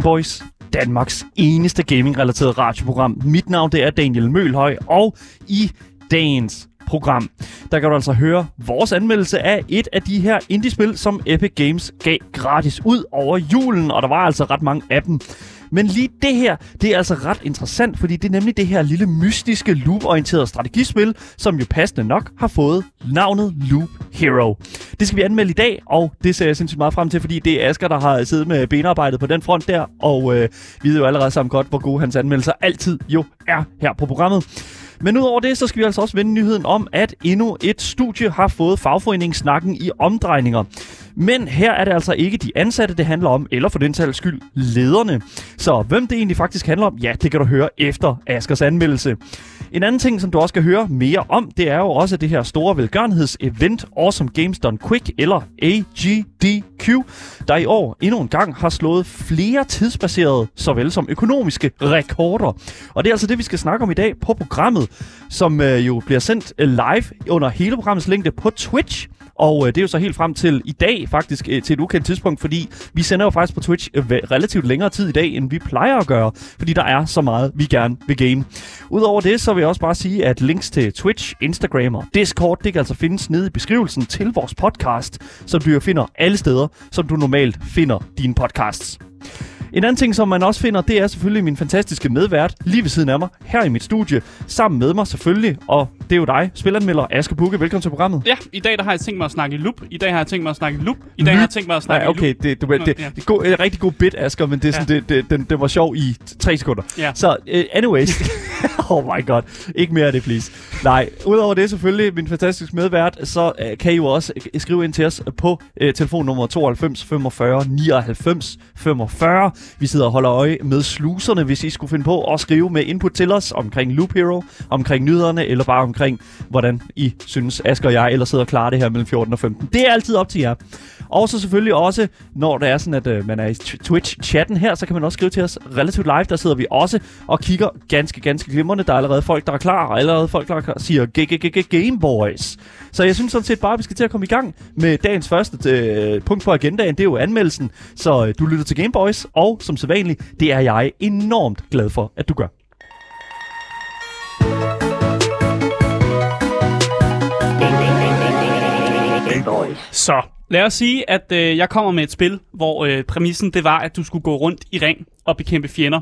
Gameboys, Danmarks eneste gaming-relateret radioprogram. Mit navn det er Daniel Mølhøj, og i dagens program, der kan du altså høre vores anmeldelse af et af de her indie-spil, som Epic Games gav gratis ud over julen, og der var altså ret mange af dem. Men lige det her, det er altså ret interessant, fordi det er nemlig det her lille mystiske loop-orienterede strategispil, som jo passende nok har fået navnet Loop Hero. Det skal vi anmelde i dag, og det ser jeg sindssygt meget frem til, fordi det er Asger, der har siddet med benarbejdet på den front der, og øh, vi ved jo allerede sammen godt, hvor gode hans anmeldelser altid jo er her på programmet. Men udover det, så skal vi altså også vende nyheden om, at endnu et studie har fået fagforeningssnakken i omdrejninger. Men her er det altså ikke de ansatte, det handler om, eller for den sags skyld lederne. Så hvem det egentlig faktisk handler om, ja, det kan du høre efter Askers anmeldelse. En anden ting, som du også skal høre mere om, det er jo også det her store velgørenhedsevent Awesome Games Done Quick, eller AGDQ, der i år endnu en gang har slået flere tidsbaserede, såvel som økonomiske rekorder. Og det er altså det, vi skal snakke om i dag på programmet, som øh, jo bliver sendt øh, live under hele programmets længde på Twitch. Og øh, det er jo så helt frem til i dag, faktisk øh, til et ukendt tidspunkt, fordi vi sender jo faktisk på Twitch øh, relativt længere tid i dag, end vi plejer at gøre, fordi der er så meget, vi gerne vil game. Udover det, så vil jeg også bare sige, at links til Twitch, Instagram og Discord, det kan altså findes nede i beskrivelsen til vores podcast, som du jo finder alle steder, som du normalt finder dine podcasts. En anden ting, som man også finder, det er selvfølgelig min fantastiske medvært lige ved siden af mig, her i mit studie, sammen med mig selvfølgelig, og det er jo dig, spilanmelder Aske Bukke. Velkommen til programmet. Ja, i dag der har jeg tænkt mig at snakke i loop. I dag har jeg tænkt mig at snakke i loop. I dag har jeg tænkt mig at snakke Nej, okay, i loop. det, du, det, det, ja. det er en rigtig god bit, Asger, men det, er sådan, det, det, den, den var sjov i tre sekunder. Ja. Så, uh, anyways. oh my god. Ikke mere af det, please. Nej, udover det selvfølgelig, min fantastiske medvært, så uh, kan I jo også uh, skrive ind til os på uh, telefonnummer 92 45 99 45. Vi sidder og holder øje med sluserne, hvis I skulle finde på at skrive med input til os omkring Loop Hero, omkring nyhederne, eller bare omkring, hvordan I synes, Asger og jeg ellers sidder og klarer det her mellem 14 og 15. Det er altid op til jer. Og så selvfølgelig også, når det er sådan, at øh, man er i Twitch-chatten her, så kan man også skrive til os relativt live. Der sidder vi også og kigger ganske, ganske glimrende. Der er allerede folk, der er klar, og allerede folk, der er klar, siger Game Boys. Så jeg synes sådan set bare, at vi skal til at komme i gang med dagens første øh, punkt på agendaen. Det er jo anmeldelsen. Så øh, du lytter til Game Boys, og som sædvanligt, det er jeg enormt glad for, at du gør. Så lad os sige, at øh, jeg kommer med et spil, hvor øh, præmissen det var, at du skulle gå rundt i ring og bekæmpe fjender.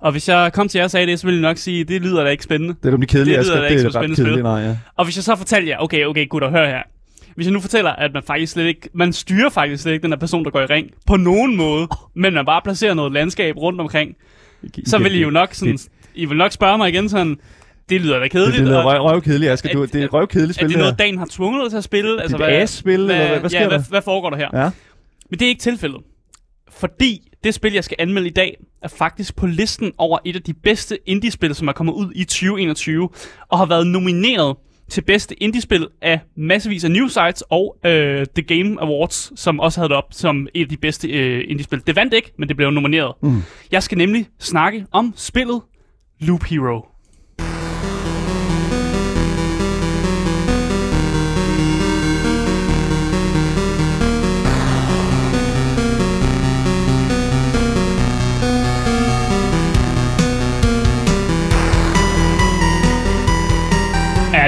Og hvis jeg kom til jer og sagde det, så ville jeg nok sige, det lyder da ikke spændende. Det er nemlig kedeligt, Det lyder Asger. da ikke Det er ret spændende kedeligt, nej, ja. Og hvis jeg så fortalte jer, okay, okay, gutter, hør her. Hvis jeg nu fortæller, at man faktisk slet ikke, man styrer faktisk slet ikke den her person, der går i ring, på nogen måde, men man bare placerer noget landskab rundt omkring, så vil I jo nok sådan, I vil nok spørge mig igen sådan, det lyder da Det, kedeligt. det lyder og- røv, røvkedeligt, Asger. Du, Er- det er røvkedeligt er spil, det noget, dagen har tvunget dig til at spille? Altså, Det er et ass-spil, eller hvad- hvad sker ja, der? hvad, hvad foregår der her? Ja. Men det er ikke tilfældet. Fordi det spil, jeg skal anmelde i dag, er faktisk på listen over et af de bedste indie-spil, som er kommet ud i 2021, og har været nomineret til bedste indie-spil af massevis af news sites og øh, The Game Awards, som også havde det op som et af de bedste øh, indie-spil. Det vandt ikke, men det blev nomineret. Mm. Jeg skal nemlig snakke om spillet Loop Hero.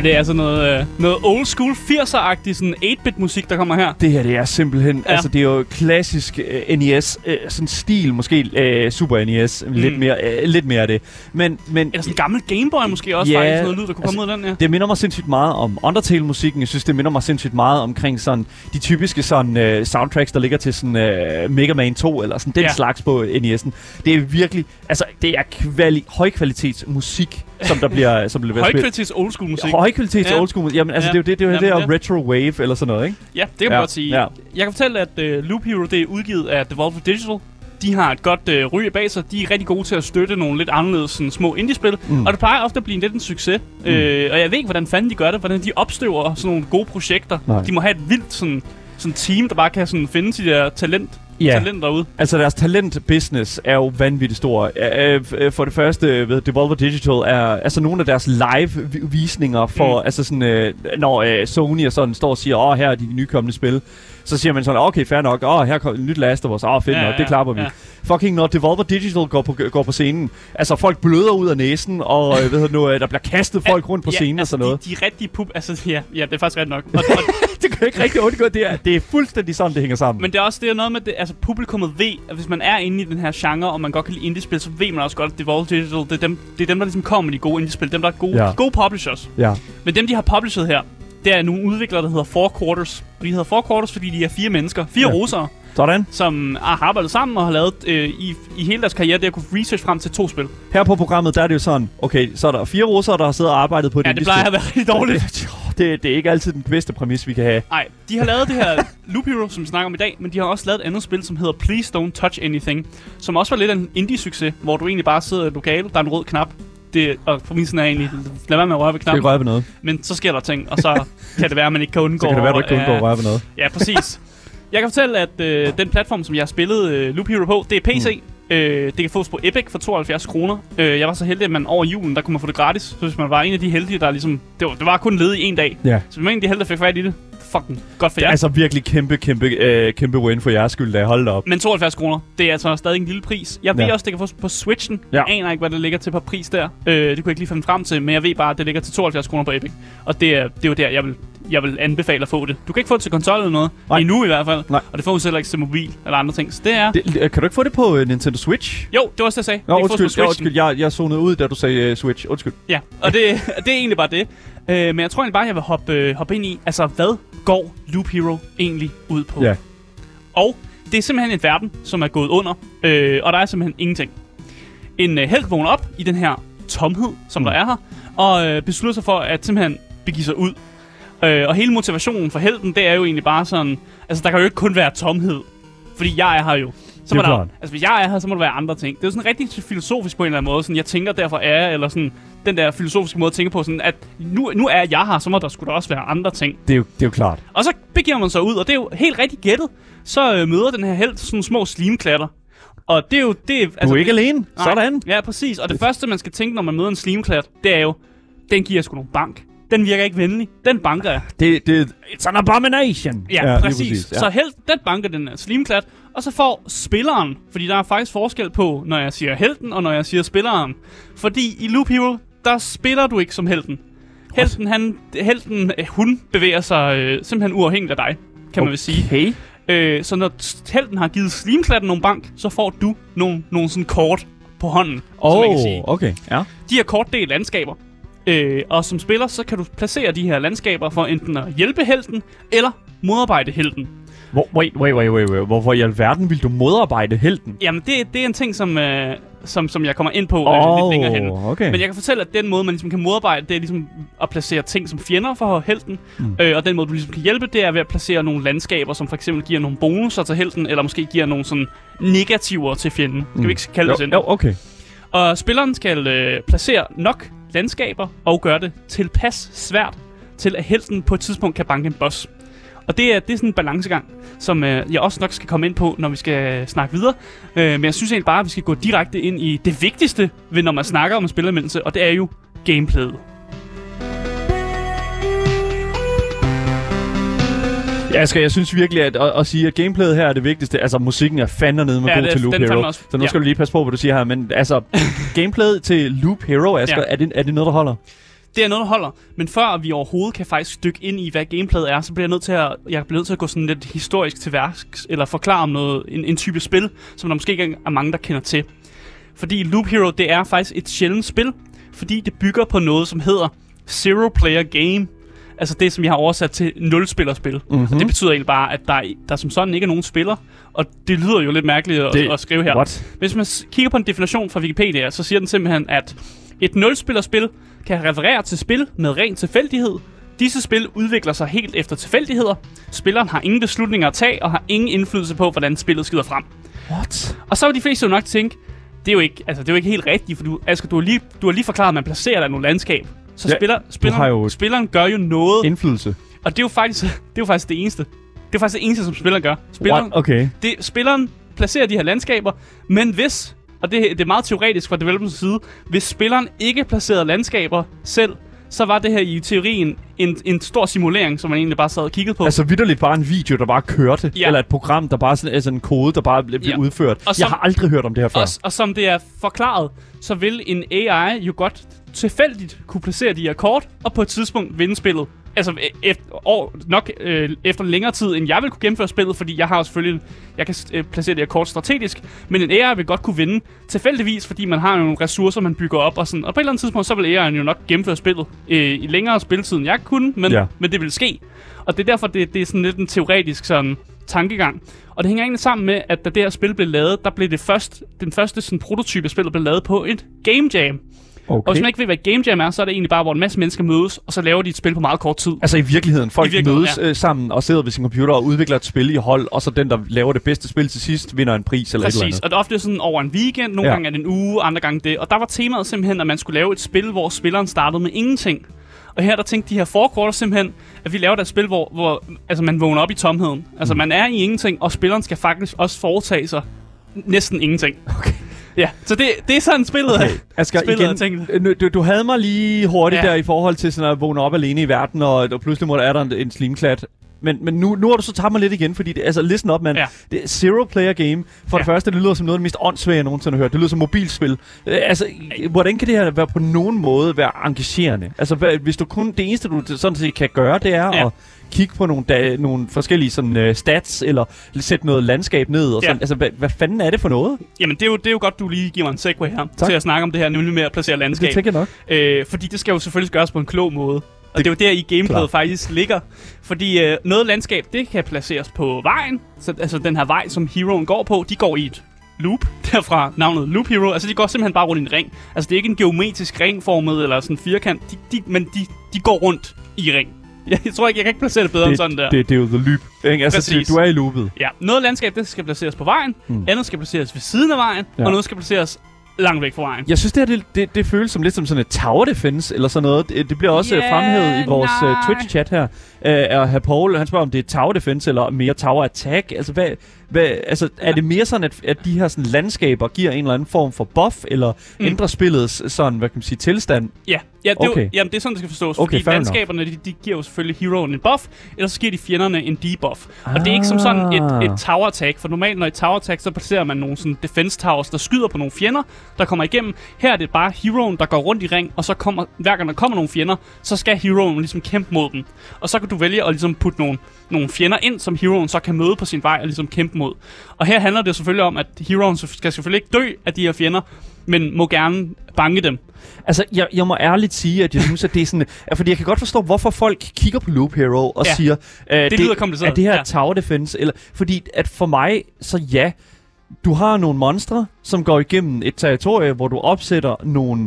Ja, det er altså noget, øh, noget old school 80'er-agtig sådan 8-bit musik, der kommer her. Det her, det er simpelthen, ja. Altså det er jo klassisk uh, NES, uh, sådan stil, måske uh, Super NES, mm. lidt, mere, uh, lidt mere af det. Men, men Eller sådan en gammel Gameboy måske også, Ja, faktisk noget lyd, der kunne altså, komme ud af den, ja. det minder mig sindssygt meget om Undertale-musikken. Jeg synes, det minder mig sindssygt meget omkring sådan de typiske sådan uh, soundtracks, der ligger til sådan uh, Mega Man 2, eller sådan den Ja. slags på NES'en. Det er virkelig, altså det er kvali- højkvalitets musik, som der bliver, som bliver spillet. Højkvalitets old school musik. Højkvalitets Ja. old school. Jamen, altså, Ja. det er jo det, det, er jo det Jamen, der retro wave, eller sådan noget, ikke? Ja, det kan man Ja, godt sige. ja. Jeg kan fortælle, at uh, Loop Hero det er udgivet af Devolver Digital. De har et godt uh, ry bag sig. De er rigtig gode til at støtte nogle lidt anderledes sådan, små indie-spil. Mm. Mm. Og det plejer ofte at blive lidt en succes. Mm. Øh, og jeg ved ikke, hvordan fanden de gør det. Hvordan de opstøver sådan nogle gode projekter. Nej. De må have et vildt sådan, sådan team, der bare kan sådan, finde sit der talent Ja. talent derude. Altså deres talentbusiness er jo vanvittigt stor. Øh, øh, For det første, ved Devolver Digital er altså nogle af deres live-visninger for, Mm. altså sådan, øh, når øh, Sony og sådan står og siger, åh, her er de nykommende spil. Så siger man sådan, okay, fair nok, åh, her kommer nyt Last of Us, åh, fedt Ja, ja, nok, ja, det klapper vi. ja. Ja. Fucking når Devolver Digital går på, går på scenen, altså folk bløder ud af næsen, og øh, ved du, nu, der bliver kastet folk rundt på scenen og sådan noget. De, de rigtige pub... Altså, ja, ja, det er faktisk ret nok. Og, og, det kan ikke rigtig undgå, det er, det er fuldstændig sådan, det hænger sammen. men det er også det er noget med, det, altså publikummet ved, at hvis man er inde i den her genre, og man godt kan lide indie-spil, så ved man også godt, at Devolver Digital, det er dem, det er dem der ligesom kommer med de gode indie-spil. Dem, der er gode, Ja. de gode publishers. ja. Men dem, de har published her, det er nogle udviklere, der hedder Four Quarters. De hedder Four Quarters, fordi de er fire mennesker. Fire Ja. ja. Sådan. som har arbejdet sammen og har lavet øh, i, i hele deres karriere, det at kunne research frem til to spil. Her på programmet, der er det jo sådan, okay, så er der fire russere, der har siddet og arbejdet på Ja, det. det plejer at være rigtig dårligt. Det, det er ikke altid den bedste præmis, vi kan have. Nej, de har lavet det her Loop Hero, som vi snakker om i dag, men de har også lavet et andet spil, som hedder Please Don't Touch Anything, som også var lidt en indie-succes, hvor du egentlig bare sidder i et lokale, der er en rød knap, det, og præmissen er egentlig, lad være med at røre ved Skal knappen, vi røre ved noget? men så sker der ting, og så kan det være, at man ikke kan undgå. Så kan det være, du ikke kan undgå at røre ved noget. Ja, præcis. Jeg kan fortælle, at øh, den platform, som jeg har spillet øh, Loop Hero på, det er PC. Mm. Øh, det kan fås på Epic for 72 kroner. Øh, jeg var så heldig, at man over julen, der kunne man få det gratis. Så hvis man var en af de heldige, der ligesom... Det var, det var kun ledig i en dag. Ja. Så hvis man en af de heldige, der fik fat i det, fucking godt for Det er jer. altså virkelig kæmpe, kæmpe, øh, kæmpe win for jeres skyld, da hold op. Men 72 kroner, det er altså stadig en lille pris. Jeg ved Ja. også, det kan fås på Switchen. Ja. Jeg aner ikke, hvad det ligger til på pris der. Øh, det kunne jeg ikke lige finde frem til, men jeg ved bare, at det ligger til 72 kroner på Epic. Og det er, det er jo der, jeg vil, jeg vil anbefale at få det. Du kan ikke få det til konsol eller noget. Nej. Endnu i hvert fald. Nej. Og det får du heller ikke til mobil eller andre ting. Så det er... Det, øh, kan du ikke få det på øh, Nintendo Switch? Jo, det var også det, jeg sagde. Nå, undskyld, Switchen. undskyld. Jeg, jeg zonede ud, da du sagde uh, Switch. Undskyld. Ja, og det, det er egentlig bare det. Øh, men jeg tror egentlig bare, jeg vil hoppe, øh, hoppe ind i, altså hvad går Loop Hero egentlig ud på? Ja. Og det er simpelthen en verden, som er gået under, øh, og der er simpelthen ingenting. En øh, held vågner op i den her tomhed, som Mm. der er her, og øh, beslutter sig for at simpelthen begive sig ud. Øh, og hele motivationen for helten, det er jo egentlig bare sådan, altså der kan jo ikke kun være tomhed, fordi jeg er her jo. Så Det må er der, altså hvis jeg er her, så må der være andre ting. Det er jo sådan rigtig filosofisk på en eller anden måde, sådan jeg tænker, derfor er jeg, eller sådan den der filosofiske måde at tænke på, sådan at nu, nu er jeg her, så må der skulle da også være andre ting. Det er jo, det er jo klart. Og så begiver man sig ud, og det er jo helt rigtig gættet. Så øh, møder den her held sådan små slimklatter. Og det er jo... Det, er- Altså, du er ikke alene. nej. Sådan. Ja, præcis. Og det første, man skal tænke, når man møder en slimklat, det er jo, den giver sgu nogle bank. Den virker ikke venlig. Den banker jeg. Det, det, it's an abomination. Ja, ja præcis. præcis. Ja. Så held, den banker den her slimklat, og så får spilleren, fordi der er faktisk forskel på, når jeg siger helten, og når jeg siger spilleren. Fordi i Loop Hero, der spiller du ikke som helten. Helten, han, helten, øh, hun bevæger sig øh, simpelthen uafhængigt af dig, kan man vel sige. Okay. Øh, så når helten har givet slimklatten nogle bank, så får du nogle, nogle sådan kort på hånden, oh. som man kan sige. Okay. Ja. De her kort, det er landskaber. Øh, og som spiller, så kan du placere de her landskaber for enten at hjælpe helten, eller modarbejde helten. Hvor, wait, wait, wait, wait, wait. Hvorfor i alverden vil du modarbejde helten? Jamen, det, det er en ting, som, øh, som, som jeg kommer ind på øh, lidt længere hen. okay. Men jeg kan fortælle, at den måde, man ligesom kan modarbejde, det er ligesom at placere ting som fjender for helten. Mm. Øh, og den måde, du ligesom kan hjælpe, det er ved at placere nogle landskaber, som for eksempel giver nogle bonusser til helten, eller måske giver nogle sådan negativer til fjenden. Skal vi ikke kalde det jo, sådan? jo, okay. Og spilleren skal øh, placere nok landskaber og gøre det tilpas svært til, at helten på et tidspunkt kan banke en boss. Og det er, det er sådan en balancegang, som øh, jeg også nok skal komme ind på, når vi skal snakke videre. Øh, men jeg synes egentlig bare, at vi skal gå direkte ind i det vigtigste, ved når man snakker om en spilleranmeldelse, og det er jo gameplayet. Ja, Asger, jeg synes virkelig, at, at, at sige, at gameplayet her er det vigtigste. Altså, musikken er fandme nede med Ja, god det- til Loop er Hero. Så nu ja. skal du lige passe på, hvad du siger her. Men altså, gameplayet til Loop Hero, Asger, Ja. er, det, er det noget, der holder? Det er noget, der holder. Men før vi overhovedet kan faktisk dykke ind i, hvad gameplayet er, så bliver jeg nødt til at, jeg bliver nødt til at gå sådan lidt historisk til værks, eller forklare om noget, en, en type spil, som der måske ikke er mange, der kender til. Fordi Loop Hero, det er faktisk et sjældent spil, fordi det bygger på noget, som hedder Zero Player Game. Altså det, som jeg har oversat til nulspillerspil. Mhm. Mm-hmm. Det betyder egentlig bare, at der, der som sådan ikke er nogen spiller. Og det lyder jo lidt mærkeligt at, Det- at skrive her. What? Hvis man kigger på en definition fra Wikipedia, så siger den simpelthen, at et nulspillerspil kan referere til spil med ren tilfældighed. Disse spil udvikler sig helt efter tilfældigheder. Spilleren har ingen beslutninger at tage og har ingen indflydelse på, hvordan spillet skider frem. What? Og så vil de fleste jo nok tænke, det er jo ikke, altså, det er jo ikke helt rigtigt, for du, Asger, du, har lige, du har lige forklaret, at man placerer dig i nogle landskab. Så Ja, spiller, spilleren, jo- spilleren gør jo noget, Indflydelse. og det er jo faktisk det, er jo faktisk det eneste. Det er faktisk det eneste, som spilleren gør. Spilleren, What? Okay. det, spilleren placere de her landskaber, men hvis, og det, det er meget teoretisk fra developers side, hvis spilleren ikke placerede landskaber selv, så var det her i teorien en, en stor simulering, som man egentlig bare sad og kiggede på. Altså vidderligt bare en video, der bare kørte, Ja. eller et program, der bare sådan, altså en kode, der bare blev Ja. udført. Og Jeg som- har aldrig hørt om det her før. Og, og som det er forklaret, så vil en AI jo godt tilfældigt kunne placere de her kort, og på et tidspunkt vinde spillet. Altså efter, år, nok øh, efter en længere tid, end jeg vil kunne gennemføre spillet, fordi jeg har selvfølgelig, jeg kan øh, placere de her kort strategisk, men en AI vil godt kunne vinde tilfældigvis, fordi man har nogle ressourcer, man bygger op og sådan. Og på et eller andet tidspunkt, så vil AI'en jo nok gennemføre spillet øh, i længere spilletid, end jeg kunne, men, ja. men det vil ske. Og det er derfor, det, det er sådan lidt en teoretisk sådan tankegang. Og det hænger egentlig sammen med, at da det her spil blev lavet, der blev det først, den første sådan, prototype af spillet blev lavet på et game jam. Okay. Og hvis man ikke ved, hvad game jam er, så er det egentlig bare, hvor en masse mennesker mødes, og så laver de et spil på meget kort tid. Altså i virkeligheden, folk I virkeligheden, mødes øh, sammen og sidder ved sin computer og udvikler et spil i hold, og så den, der laver det bedste spil til sidst, vinder en pris eller et eller Præcis, andet. og det er ofte sådan over en weekend, nogle Ja. ja. gange er det en uge, andre gange det. Og der var temaet simpelthen, at man skulle lave et spil, hvor spilleren startede med ingenting. Og her der tænkte de her forkorter simpelthen, at vi laver et spil, hvor, hvor altså, man vågner op i tomheden. Altså Mm. man er i ingenting, og spilleren skal faktisk også foretage sig næsten ingenting. Okay. Ja, så det, det er sådan spillet Okay. Asger, spillet igen, øh, du, du havde mig lige hurtigt. Ja. der i forhold til sådan at vågne op alene i verden, og, og pludselig må der er der en, en slimklat. Men, men nu, nu har du så taget mig lidt igen, fordi det, altså, listen op, mand. Ja. Ja. Det er zero player game. For ja. det Ja. første, det lyder som noget af det mest åndssvage, jeg nogensinde har hørt. Det lyder som mobilspil. Øh, altså, hvordan kan det her være på nogen måde være engagerende? Altså, hvad, hvis du kun, det eneste, du sådan set kan gøre, det er ja. Ja. at kigge på nogle, da, nogle forskellige sådan, uh, stats, eller sætte noget landskab ned. Og Ja. sådan. Altså, hvad, hvad fanden er det for noget? Jamen, det er, jo, det er jo godt, du lige giver mig en segue her, Tak. til at snakke om det her, nemlig med at placere Det landskab. tænker jeg nok. Øh, fordi det skal jo selvfølgelig gøres på en klog måde. Og det, det er jo der i gameplayet Klart. faktisk ligger. Fordi øh, noget landskab, det kan placeres på vejen. Så, altså den her vej, som heroen går på, de går i et loop. Derfra navnet Loop Hero. Altså de går simpelthen bare rundt i en ring. Altså det er ikke en geometrisk ringformet eller sådan en firkant. De, de, men de, de går rundt i ring. Jeg, jeg tror ikke, jeg kan ikke placere det bedre end sådan der. Det, det er jo the loop. Ikke? Altså, Præcis. det, du er i loopet. Ja, noget landskab, det skal placeres på vejen. Mm. Andet skal placeres ved siden af vejen. Ja. Og noget skal placeres langt væk fra vejen. Jeg synes, det, her, det, det, det føles som lidt som sådan et tower defense, eller sådan noget. Det, det bliver også yeah, fremhævet i vores uh, nej. Twitch-chat her. Uh, og herr Paul, han spørger, om det er tower defense, eller mere tower attack. Altså, hvad, hvad, altså er det mere sådan, at, at de her sådan, landskaber giver en eller anden form for buff, eller mm. Ændrer spillets sådan, hvad kan man sige, tilstand? Ja, ja det, okay. Jo, jamen, det er sådan, det skal forstås. Okay, fordi landskaberne, de, de giver jo selvfølgelig heroen en buff, eller så giver de fjenderne en debuff. Og det er ikke som sådan Ah. et, et tower attack, for normalt når i tower attack, så placerer man nogle sådan defense towers, der skyder på nogle fjender, der kommer igennem. Her er det bare heroen, der går rundt i ring, og så kommer, hver gang der kommer nogle fjender, så skal heroen ligesom kæmpe mod dem. Og så kan du vælge at ligesom putte nogle, nogle fjender ind, som heroen så kan møde på sin vej og ligesom kæmpe mod. Og her handler det selvfølgelig om, at heroen skal selvfølgelig ikke dø af de her fjender, men må gerne banke dem. Altså, jeg, jeg må ærligt sige, at jeg synes, at det er sådan... at- Fordi jeg kan godt forstå, hvorfor folk kigger på Loop Hero og Ja. siger... Uh, lyder kompliceret. Er det her Ja. tower defense? Eller, fordi at for mig, så ja, du har nogle monstre, som går igennem et territorie, hvor du opsætter nogle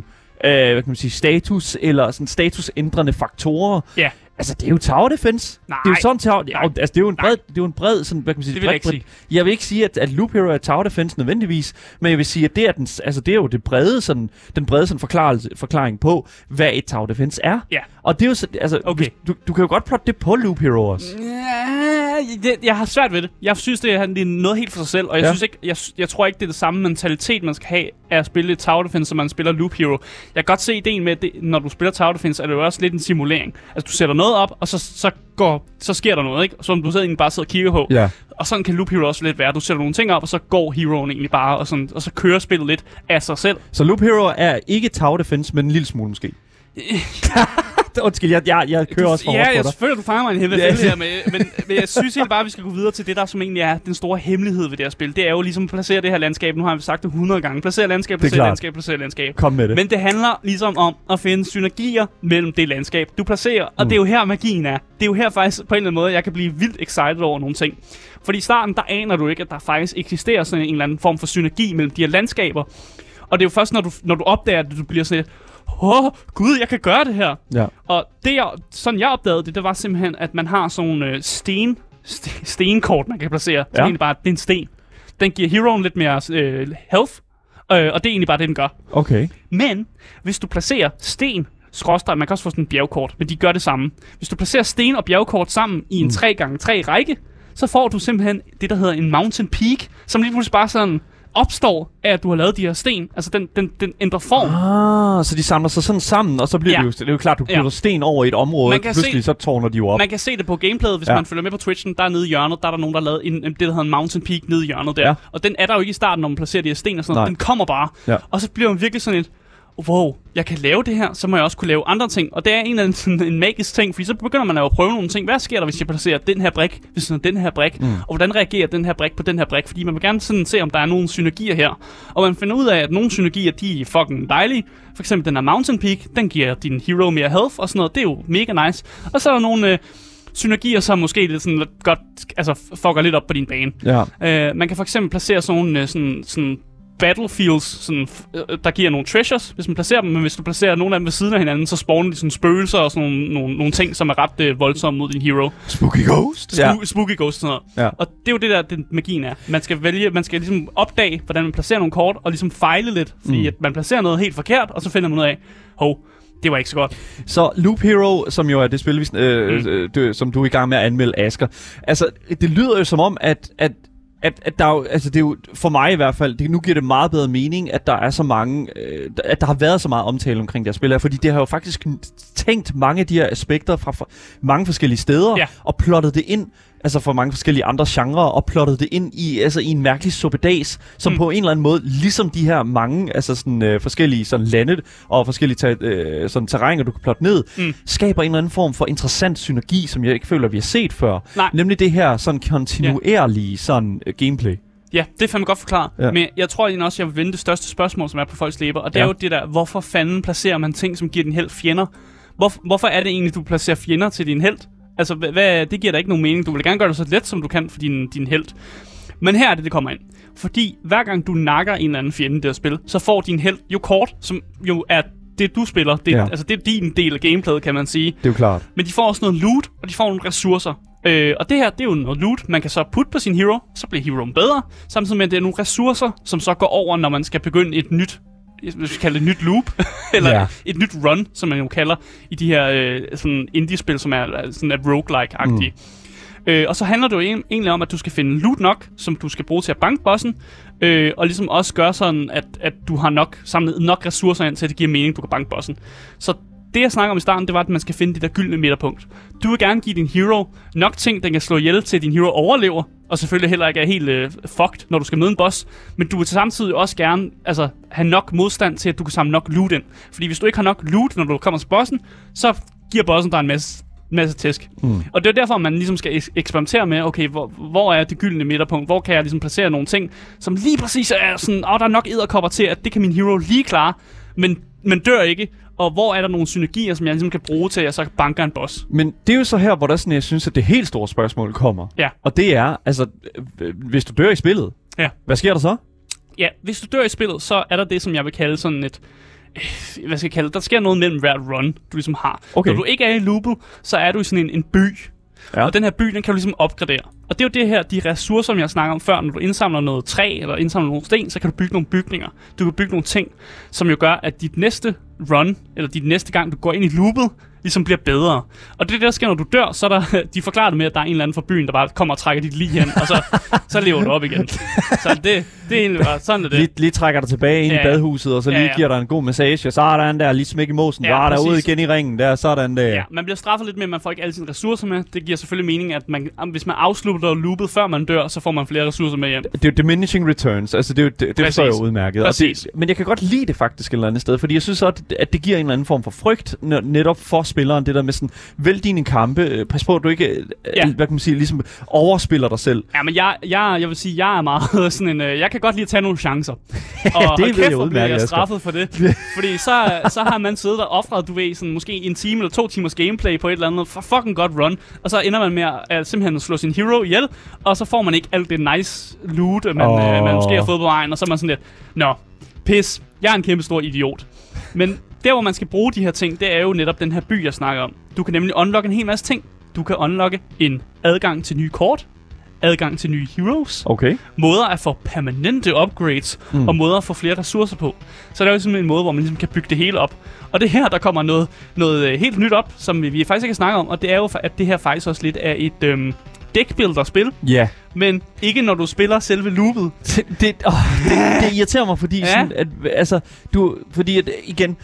øh, hvad kan man sige, status eller sådan statusændrende faktorer. Ja. Altså, det er jo tower defense. Nej. Det er jo sådan tower... Nej. altså, det er jo en Nej. bred, det er jo en bred sådan, hvad kan man sige, Det vil jeg bredt- ikke bredt- Jeg vil ikke sige, at, at Loop Hero er tower defense nødvendigvis, men jeg vil sige, at det er, den, altså, det er jo det brede, sådan, den brede sådan, forklarelse, forklaring på, hvad et tower defense er. Ja. Og det er jo så, altså, Okay. hvis- du, du kan jo godt plotte det på Loop Hero også. Ja, det, jeg har svært ved det. Jeg synes, det er, det er noget helt for sig selv, og jeg, ja. synes ikke, jeg, jeg tror ikke, det er det samme mentalitet, man skal have af at spille et Tower Defense, som man spiller Loop Hero. Jeg kan godt se ideen med, at det, når du spiller Tower Defense, er det jo også lidt en simulering. Altså, du sætter noget op, og så, så, går, så sker der noget, ikke? Som du sidder egentlig bare sidder og kigger på. Ja. Og sådan kan Loop Hero også lidt være. Du sætter nogle ting op, og så går heroen egentlig bare, og, sådan, og så kører spillet lidt af sig selv. Så Loop Hero er ikke tower defense, men en lille smule måske. Undskyld, jeg, jeg, jeg kører også for Ja, jeg selvfølgelig, du fanger mig i en helvede Ja. her, men, men, men jeg synes helt bare, at vi skal gå videre til det, der som egentlig er den store hemmelighed ved det her spil. Det er jo ligesom at placere det her landskab. Nu har vi sagt det 100 gange. Placere landskab, er placere landskab, placere landskab. Kom med det. Men det handler ligesom om at finde synergier mellem det landskab, du placerer. Og Mm. det er jo her, magien er. Det er jo her faktisk på en eller anden måde, jeg kan blive vildt excited over nogle ting. Fordi i starten, der aner du ikke, at der faktisk eksisterer sådan en eller anden form for synergi mellem de her landskaber. Og det er jo først, når du, når du opdager det, du bliver sådan lidt, åh, gud, jeg kan gøre det her. Ja. Og det, jeg, sådan jeg opdagede det, det var simpelthen, at man har sådan nogle øh, sten, st- stenkort, man kan placere. Så Ja. ja. egentlig bare, det er en sten. Den giver heroen lidt mere øh, health, øh, og det er egentlig bare det, den gør. Okay. Men hvis du placerer sten, skråstreg, man kan også få sådan en bjergkort, men de gør det samme. Hvis du placerer sten og bjergkort sammen i en Mm. 3x3 række, så får du simpelthen det, der hedder en mountain peak, som lige pludselig bare sådan opstår af, at du har lavet de her sten. Altså, den, den, den ændrer form. Ah, så de samler sig sådan sammen, og så bliver Ja. det jo, det er jo klart, du Ja. putter sten over i et område, og pludselig se- så tårner de jo op. Man kan se det på gameplayet, hvis Ja. ja. man følger med på Twitchen. Der nede i hjørnet, der er der nogen, der har lavet en, det, der hedder en mountain peak nede i hjørnet der. Ja. Ja. Og den er der jo ikke i starten, når man placerer de her sten og sådan noget. Nej. Den kommer bare. Ja. Og så bliver man virkelig sådan et, wow, jeg kan lave det her, så må jeg også kunne lave andre ting. Og det er en af sådan en magisk ting, fordi så begynder man at prøve nogle ting. Hvad sker der, hvis jeg placerer den her brik, hvis sådan den her brik? Mm. Og hvordan reagerer den her brik på den her brik? Fordi man vil gerne sådan se, om der er nogle synergier her. Og man finder ud af, at nogle synergier, de er fucking dejlige. For eksempel den her Mountain Peak, den giver din hero mere health og sådan noget. Det er jo mega nice. Og så er der nogle øh, synergier, som måske lidt sådan lidt godt, altså fucker lidt op på din bane. Ja. Øh, man kan for eksempel placere sådan nogle øh, sådan, sådan battlefields, sådan, øh, der giver nogle treasures, hvis man placerer dem, men hvis du placerer nogle af dem ved siden af hinanden, så spawner de sådan spøgelser og sådan nogle, nogle, nogle ting, som er ret øh, voldsomme mod din hero. Spooky Ghost. Spoo- ja. Spooky ghost og sådan noget. Ja. Og det er jo det der, den magien er. Man skal vælge, man skal ligesom opdage, hvordan man placerer nogle kort, og ligesom fejle lidt, fordi Mm. at man placerer noget helt forkert, og så finder man ud af, hov, det var ikke så godt. Så Loop Hero, som jo er det spil, vi, øh, Mm. øh, som du er i gang med at anmelde, Asker. Altså, det lyder jo som om, at, at at, at der er jo, altså det er jo, for mig i hvert fald, det, nu giver det meget bedre mening, at der er så mange, øh, at der har været så meget omtale omkring det her spil her, fordi det har jo faktisk tænkt mange af de her aspekter fra, fra mange forskellige steder, Ja. og plottet det ind, altså fra mange forskellige andre genrer, og plottet det ind i, altså i en mærkelig suppedas, som mm. På en eller anden måde, ligesom de her mange, altså sådan øh, forskellige sådan lande, og forskellige ta- øh, sådan terrænger, du kan plotte ned, Mm. skaber en eller anden form for interessant synergi, som jeg ikke føler, vi har set før. Nej. Nemlig det her sådan kontinuerlige sådan øh, gameplay. Ja, det er fandme godt forklaret. Ja. Men jeg tror egentlig også, jeg vil vende det største spørgsmål, som er på folks læber. Og det Ja. er jo det der, hvorfor fanden placerer man ting, som giver din held fjender? Hvor, hvorfor er det egentlig, du placerer fjender til din held? Altså, hvad, det giver da ikke nogen mening. Du vil gerne gøre det så let, som du kan for din, din held. Men her er det, det kommer ind. Fordi hver gang du nakker en eller anden fjende i det her spil, så får din held jo kort, som jo er det, du spiller. Det, ja. Altså, det er din del af gameplayet, kan man sige. Det er jo klart. Men de får også noget loot, og de får nogle ressourcer. Øh, og det her, det er jo noget loot, man kan så putte på sin hero, så bliver heroen bedre, samtidig med, at det er nogle ressourcer, som så går over, når man skal begynde et nyt, jeg vil kalde det et nyt loop, eller Ja. et nyt run, som man jo kalder i de her øh, sådan indie-spil, som er er sådan er roguelike-agtige. Mm. Øh, og så handler det jo en- egentlig om, at du skal finde loot nok, som du skal bruge til at banke bossen, øh, og ligesom også gøre sådan, at, at du har nok samlet nok ressourcer ind til, at det giver mening, du kan banke bossen. Så det, jeg snakker om i starten, det var, at man skal finde det der gyldne midterpunkt. Du vil gerne give din hero nok ting, den kan slå ihjel til, din hero overlever, og selvfølgelig heller ikke er helt øh, fucked, når du skal møde en boss. Men du vil samtidig også gerne altså, have nok modstand til, at du kan samle nok loot ind. Fordi hvis du ikke har nok loot, når du kommer til bossen, så giver bossen dig en masse, masse tæsk. Mm. Og det er derfor, man ligesom skal eks- eksperimentere med, okay, hvor, hvor er det gyldne midterpunkt? Hvor kan jeg ligesom placere nogle ting, som lige præcis er sådan, åh, der er nok edderkopper til, at det kan min hero lige klare, men, men dør ikke. Og hvor er der nogle synergier, som jeg ligesom kan bruge til, at jeg så banker en boss? Men det er jo så her, hvor der sådan, jeg synes, at det helt store spørgsmål kommer. Ja. Og det er, altså, øh, hvis du dør i spillet, Ja. hvad sker der så? Ja, hvis du dør i spillet, så er der det, som jeg vil kalde sådan et... øh, Hvad skal jeg kalde det? Der sker noget mellem hvert run, du ligesom har. Okay. Når du ikke er i loopet, så er du i sådan en, en by. Ja. Og den her by, den kan du ligesom opgradere. Og det er jo det her, de ressourcer, som jeg snakker om før, når du indsamler noget træ, eller indsamler nogle sten, så kan du bygge nogle bygninger. Du kan bygge nogle ting, som jo gør, at dit næste run, eller dit næste gang, du går ind i loopet, ligesom bliver bedre. Og det er der sker, når du dør, så er der, de forklarer det med, at der er en eller anden fra byen, der bare kommer og trækker dit lige hen, og så, så lever du op igen. Så det, det er egentlig bare sådan, er det. Lige, lige trækker dig tilbage ind Ja, i ja. badhuset, og så Ja, lige ja. giver dig en god massage. Sådan der, lige smæk i mosen. Ja, Ja, der ude igen i ringen. Der, sådan der. Ja, man bliver straffet lidt med, at man får ikke alle sine ressourcer med. Det giver selvfølgelig mening, at man, hvis man afslutter loopet, før man dør, så får man flere ressourcer med hjem. Det er jo diminishing returns, altså det, er det, det forstår jeg Præcis. jo udmærket. Og Præcis. det, men jeg kan godt lide det faktisk et eller andet sted, fordi jeg synes også, at- det giver en eller anden form for frygt, netop for spilleren, det der med sådan, vælg dine kampe, øh, pas på, at du ikke, ja. Ja. hvad kan man sige, ligesom overspiller dig selv. Ja, men jeg, jeg, jeg vil sige, jeg er meget sådan en... Øh, jeg kan godt lide at tage nogle chancer. Og det jeg kæft, hvor bliver jeg straffet for det. Fordi så, så har man siddet og offret, du ved, sådan måske en time eller to timers gameplay på et eller andet for fucking godt run. Og så ender man med at, at simpelthen slå sin hero ihjel. Og så får man ikke alt det nice loot, man, oh. øh, man måske har fået på vejen. Og så er man sådan lidt, nå, pis, jeg er en kæmpe stor idiot. Men der, hvor man skal bruge de her ting, det er jo netop den her by, jeg snakker om. Du kan nemlig unlocke en hel masse ting. Du kan unlocke en adgang til nye kort, adgang til nye heroes, Okay. måder at få permanente upgrades, Mm. og måder at få flere ressourcer på. Så der er jo simpelthen en måde, hvor man ligesom kan bygge det hele op. Og det er her, der kommer noget, noget øh, helt nyt op, som vi, faktisk ikke har snakket om, og det er jo, at det her faktisk også lidt er et, øhm, deckbuilder-spil, Ja. men ikke når du spiller selve loopet. Det, det, åh, det, det irriterer mig, fordi ja. sådan, at, altså, du, fordi at, igen,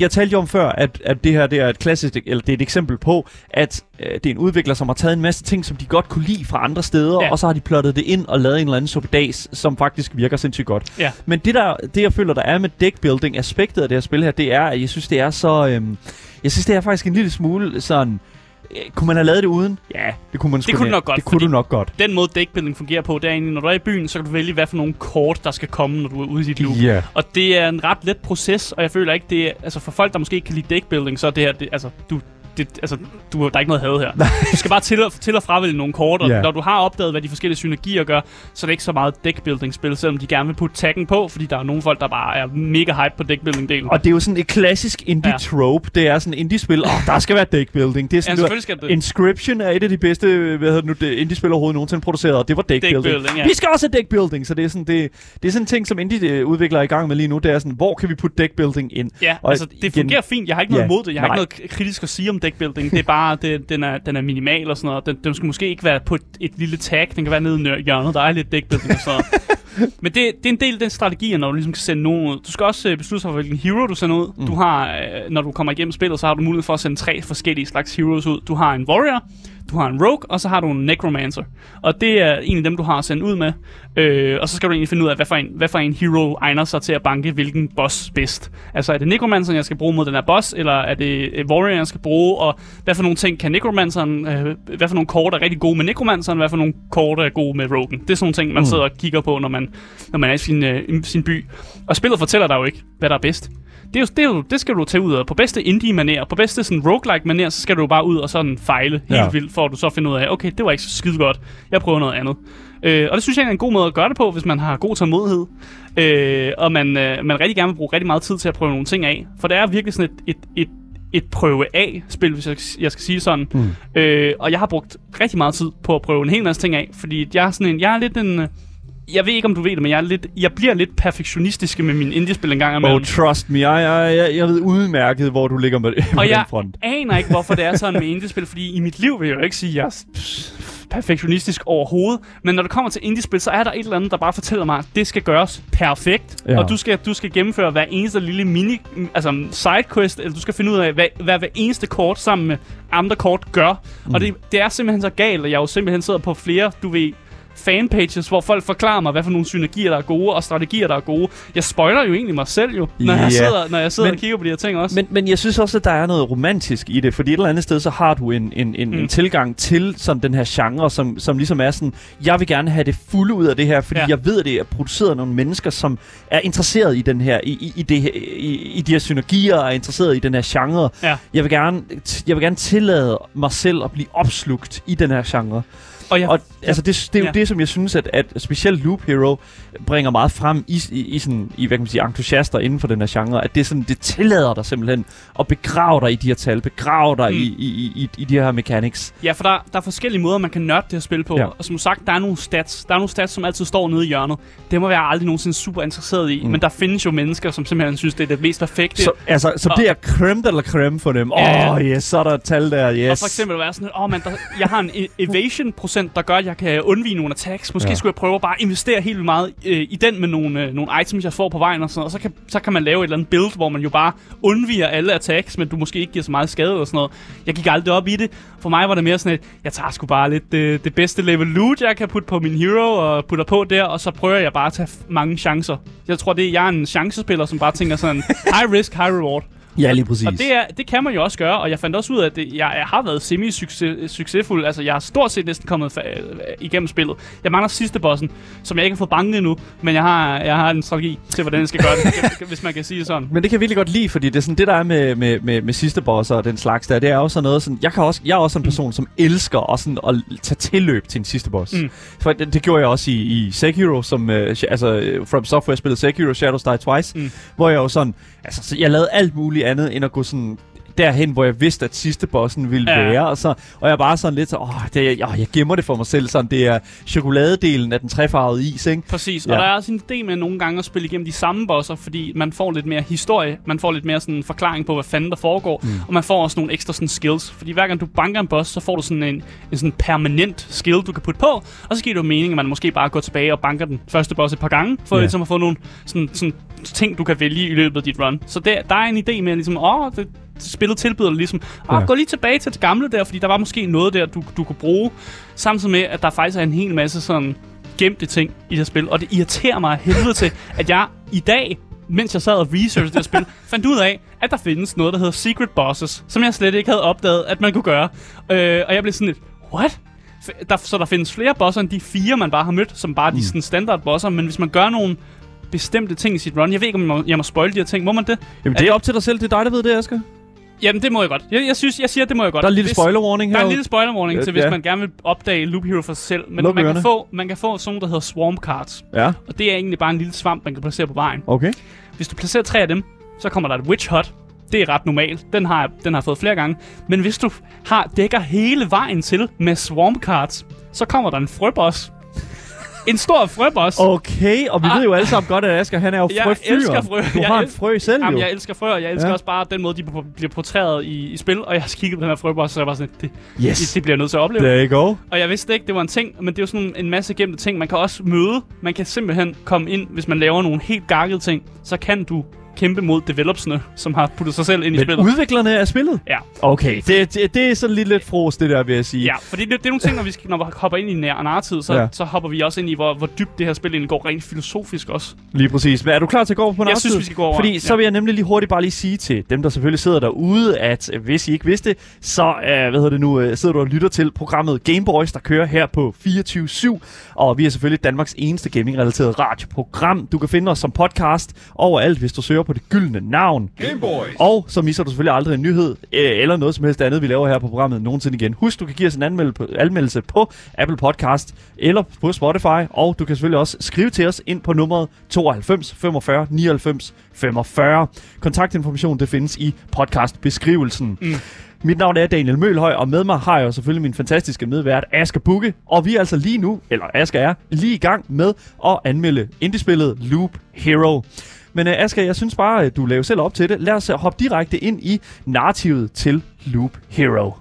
jeg talte jo om før, at, at det her det er et klassisk, eller det er et eksempel på, at øh, det er en udvikler, som har taget en masse ting, som de godt kunne lide fra andre steder, Ja. og så har de plottet det ind og lavet en eller anden suppedas, som faktisk virker sindssygt godt. Ja. Men det, der, det jeg føler, der er med deckbuilding aspektet af det her spil her, det er, at jeg synes, det er så... Øhm, jeg synes, det er faktisk en lille smule sådan... Øh, kunne man have lavet det uden? Ja, det kunne man sgu kunne da- nok godt, Det kunne du nok godt. Den måde deckbuilding fungerer på, det er egentlig, når du er i byen, så kan du vælge, hvad for nogle kort, der skal komme, når du er ude i dit loop. Ja. Og det er en ret let proces, og jeg føler ikke, det er... Altså for folk, der måske ikke kan lide deckbuilding, så er det her... Det, altså, du, det, altså, du, der er ikke noget had her. Du skal bare til og, til og fravælge nogle kort, og Ja. når du har opdaget, hvad de forskellige synergier gør, så er det ikke så meget deckbuilding-spil, selvom de gerne vil putte taggen på, fordi der er nogle folk, der bare er mega hype på deckbuilding-delen. Og det er jo sådan et klassisk indie-trope. Det er sådan indie-spil. Åh, oh, der skal være deckbuilding. Det er ja, sådan, selvfølgelig skal det. Inscription er et af de bedste hvad hedder nu, indie-spil overhovedet nogensinde produceret, og det var deckbuilding. Deckbuilding, ja. Vi skal også have deckbuilding, så det er sådan, det, det er sådan en ting, som indie-udviklere er i gang med lige nu. Det er sådan, hvor kan vi putte deckbuilding ind? Ja, Og altså det igen- fungerer fint. Jeg har ikke noget Ja, imod det. Jeg har nej. ikke noget kritisk at sige om deckbuilding. Det er bare, det, den, er, den er minimal og sådan noget. Den, den skal måske ikke være på et, et lille tag. Den kan være nede i hjørnet. Der er lidt deckbuilding og sådan noget. Men det, det er en del af den strategi, når du ligesom kan sende nogen ud. Du skal også øh, beslutte sig for, hvilken hero du sender ud. Mm. Du har, øh, når du kommer igennem spillet, så har du mulighed for at sende tre forskellige slags heroes ud. Du har en warrior, du har en rogue, og så har du en necromancer. Og det er en af dem, du har at sende ud med. Øh, og så skal du egentlig finde ud af, hvad for, en, hvad for en hero egner sig til at banke hvilken boss bedst. Altså er det necromanceren, jeg skal bruge mod den her boss, eller er det øh, warrior, jeg skal bruge, og hvad for nogle ting kan necromanceren, øh, hvad for nogle kort er rigtig gode med necromanceren, hvad for nogle kort er gode med rogen. Det er sådan nogle ting, man Mm. sidder og kigger på, når man, når man er i sin, øh, sin by. Og spillet fortæller dig jo ikke, hvad der er bedst. Det, er jo, det, er jo, det skal du tage ud af. På bedste indie-manér, på bedste sådan roguelike-manér, så skal du jo bare ud og sådan fejle helt Ja. vildt, for at du så finder ud af, okay, det var ikke så skide godt. Jeg prøver noget andet. Øh, og det synes jeg er en god måde at gøre det på, hvis man har god tålmodighed. Øh, og man, øh, man rigtig gerne vil bruge rigtig meget tid til at prøve nogle ting af. For det er virkelig sådan et, et, et, et prøve af spil, hvis jeg, jeg skal sige sådan. Mm. Øh, og jeg har brugt rigtig meget tid på at prøve en hel masse ting af, fordi jeg er sådan en, jeg er lidt en, øh, jeg ved ikke om du ved det, men jeg, er lidt, jeg bliver lidt perfektionistisk med min indie-spil en gang imellem. Oh, trust me. Jeg, jeg, jeg, jeg ved udmærket, hvor du ligger med Og den jeg front. aner ikke, hvorfor det er sådan med indie-spil, fordi i mit liv vil jeg jo ikke sige, at jeg er perfektionistisk overhovedet. Men når det kommer til indie-spil, så er der et eller andet, der bare fortæller mig, at det skal gøres perfekt. Ja. Og du skal, du skal gennemføre hver eneste lille mini, altså sidequest, eller du skal finde ud af, hvad, hvad hver eneste kort sammen med andre kort gør. Mm. Og det, det er simpelthen så galt, at jeg jo simpelthen sidder på flere, du ved, fanpages, hvor folk forklarer mig, hvad for nogle synergier, der er gode, og strategier, der er gode. Jeg spoiler jo egentlig mig selv jo, når Ja. jeg sidder, når jeg sidder Men- og kigger på de her ting også. Men, men jeg synes også, at der er noget romantisk i det, fordi et eller andet sted, så har du en, en, en, mm. En tilgang til sådan den her genre, som, som ligesom er sådan, jeg vil gerne have det fulde ud af det her, fordi ja. Ja. jeg ved, at det er produceret af nogle mennesker, som er interesseret i den her, i, i, i, det, her- i, i de her synergier, og er interesseret i den her genre. Ja. Jeg vil gerne, jeg vil gerne tillade mig selv at blive opslugt i den her genre. Og jeg, Og altså, det, det er jo Ja. det, som jeg synes, at, at specielt Loop Hero bringer meget frem i, i, i, sådan, i hvad kan man sige, entusiaster inden for den her genre, at det, sådan, det tillader dig simpelthen at begrave dig i de her tal, begrave dig mm. I, i, i, i de her mechanics. Ja, for der, der er forskellige måder, man kan nørde det her spil på. Ja. Ja. Og som sagt, der er nogle stats. Der er nogle stats, som altid står nede i hjørnet. Det må jeg aldrig nogensinde super interesseret i. Mm. Men der findes jo mennesker, som simpelthen synes, det er det mest perfekte. Så, altså, så Og- det er creme eller creme for dem. Åh, Ja, ja. oh, yes, så er der et tal der, yes. Og for eksempel at være sådan, åh, oh, man, der, jeg har en e- evasion-procent, der gør, at jeg kan undvige nogle attacks. Måske Ja. skulle jeg prøve at bare investere helt vildt meget øh, i den med nogle, øh, nogle items, jeg får på vejen og sådan noget. Og så kan, så kan man lave et eller andet build, hvor man jo bare undviger alle attacks, men du måske ikke giver så meget skade eller sådan noget. Jeg gik aldrig op i det. For mig var det mere sådan et, jeg tager sgu bare lidt øh, det bedste level loot, jeg kan putte på min hero og putter på der, og så prøver jeg bare at tage mange chancer. Jeg tror, det er, jeg er en chancespiller, som bare tænker sådan, high risk, high reward. Ja, lige præcis. Og det, er, det kan man jo også gøre, og jeg fandt også ud af, at det, jeg, jeg har været semi-succesfuld. Altså, jeg har stort set næsten kommet øh, igennem spillet. Jeg mangler sidste bossen, som jeg ikke har fået banket endnu, men jeg har, jeg har en strategi til, hvordan jeg skal gøre det, hvis man kan sige det sådan. Men det kan jeg virkelig godt lide, fordi det er sådan det, der er med, med, med, med sidste bosser og den slags der. Det er jo sådan noget sådan, jeg, kan også, jeg er også en person, som elsker at, sådan, at tage tilløb til en sidste boss. Mm. For det, det, gjorde jeg også i, i Sekiro, som, øh, altså øh, From Software spillede Sekiro Shadows Die Twice, Mm. hvor jeg jo sådan, altså så jeg lavede alt muligt andet, end at gå sådan derhen, hvor jeg vidste, at sidste bossen ville Ja. være. Og, så, og jeg bare sådan lidt så, åh, det, åh, jeg gemmer det for mig selv. Sådan, det er chokoladedelen af den trefarvede is, ikke? Præcis, Ja. og der er også en idé med nogle gange at spille igennem de samme bosser, fordi man får lidt mere historie, man får lidt mere sådan forklaring på, hvad fanden der foregår, mm. og man får også nogle ekstra sådan skills, fordi hver gang du banker en boss, så får du sådan en, en sådan permanent skill, du kan putte på, og så giver det jo mening, at man måske bare går tilbage og banker den første boss et par gange, for ja. ligesom at få nogle sådan, sådan ting, du kan vælge i løbet af dit run. Så der, der er en idé med, ligesom, åh, det, spillet tilbyder dig ligesom, åh, Ja. gå lige tilbage til det gamle der, fordi der var måske noget der, du, du kunne bruge, samtidig med, at der faktisk er en hel masse sådan gemte ting i det her spil, og det irriterer mig helvede til, at jeg i dag, mens jeg sad og researchede det her spil, fandt ud af, at der findes noget, der hedder Secret Bosses, som jeg slet ikke havde opdaget, at man kunne gøre. Øh, og jeg blev sådan lidt, what? Der, så der findes flere bosser end de fire, man bare har mødt, som bare er de sådan standard bosser, men hvis man gør nogle bestemte ting i sit run, jeg ved ikke, om jeg må, jeg må spoil de her ting, må man det? Jamen, det er op til dig selv. Det er dig, der ved det, Asger. Jamen, det må jeg godt. Jeg, jeg synes, jeg siger, det må jeg godt. Der er en lille Hvis- spoiler warning der her. er en lille spoiler warning til, hvis Ja. man gerne vil opdage Loop Hero for sig selv. Men Luk man kan, få, man kan få sådan nogle, der hedder Swarm Cards. Ja, Og det er egentlig bare en lille svamp, man kan placere på vejen. okay. Hvis du placerer tre af dem, så kommer der et Witch Hut. Det er ret normalt. Den har, jeg- den har jeg fået flere gange. Men hvis du har dækker hele vejen til med Swarm Cards, så kommer der en frøboss. En stor frøboss. Okay, og vi Ah. ved jo alle sammen godt, at Asger, han er jo Jeg frøfyren. elsker frø. Du Jeg har en frø selv, Jamen, jo. jeg elsker frøer. Jeg elsker Ja. også bare den måde, de bliver portræret i, i spil. Og jeg har kigget på den her frøboss, så jeg var sådan, det, Yes. det, det bliver jeg nødt til at opleve. There you go. Og jeg vidste ikke, det var en ting, men det er jo sådan en masse gemte ting. Man kan også møde, man kan simpelthen komme ind, hvis man laver nogle helt gakkede ting, så kan du kæmpe mod developsene, som har puttet sig selv ind i Men spillet. udviklerne af spillet? Ja. Okay, det, det, det er sådan lidt lidt fros, det der, vil jeg sige. Ja, fordi det, det er nogle ting, når vi, skal, når vi hopper ind i nær narrativ, så, Ja. ja. så hopper vi også ind i, hvor, hvor dybt det her spil egentlig går rent filosofisk også. Lige præcis. Men er du klar til at gå over på Jeg narrativ? synes, vi skal gå over. Fordi så vil jeg nemlig lige hurtigt bare lige sige til dem, der selvfølgelig sidder derude, at øh, hvis I ikke vidste, så uh, hvad hedder det nu, uh, sidder du og lytter til programmet Gameboys, der kører her på 24-7. Og vi er selvfølgelig Danmarks eneste gaming-relateret radioprogram. Du kan finde os som podcast overalt, hvis du søger på det gyldne navn. Gameboys. Og så misser du selvfølgelig aldrig en nyhed, øh, eller noget som helst andet, vi laver her på programmet nogensinde igen. Husk, du kan give os en anmelde på, anmeldelse på Apple Podcast eller på Spotify, og du kan selvfølgelig også skrive til os ind på nummeret 92 45 99 45. Kontaktinformation det findes i podcastbeskrivelsen. Mm. Mit navn er Daniel Mølhøj, og med mig har jeg selvfølgelig min fantastiske medvært Asger Bukke. Og vi er altså lige nu, eller Asger er, lige i gang med at anmelde indiespillet Loop Hero. Men uh, Asger, jeg synes bare, at du laver selv op til det. Lad os uh, hoppe direkte ind i narrativet til Loop Hero.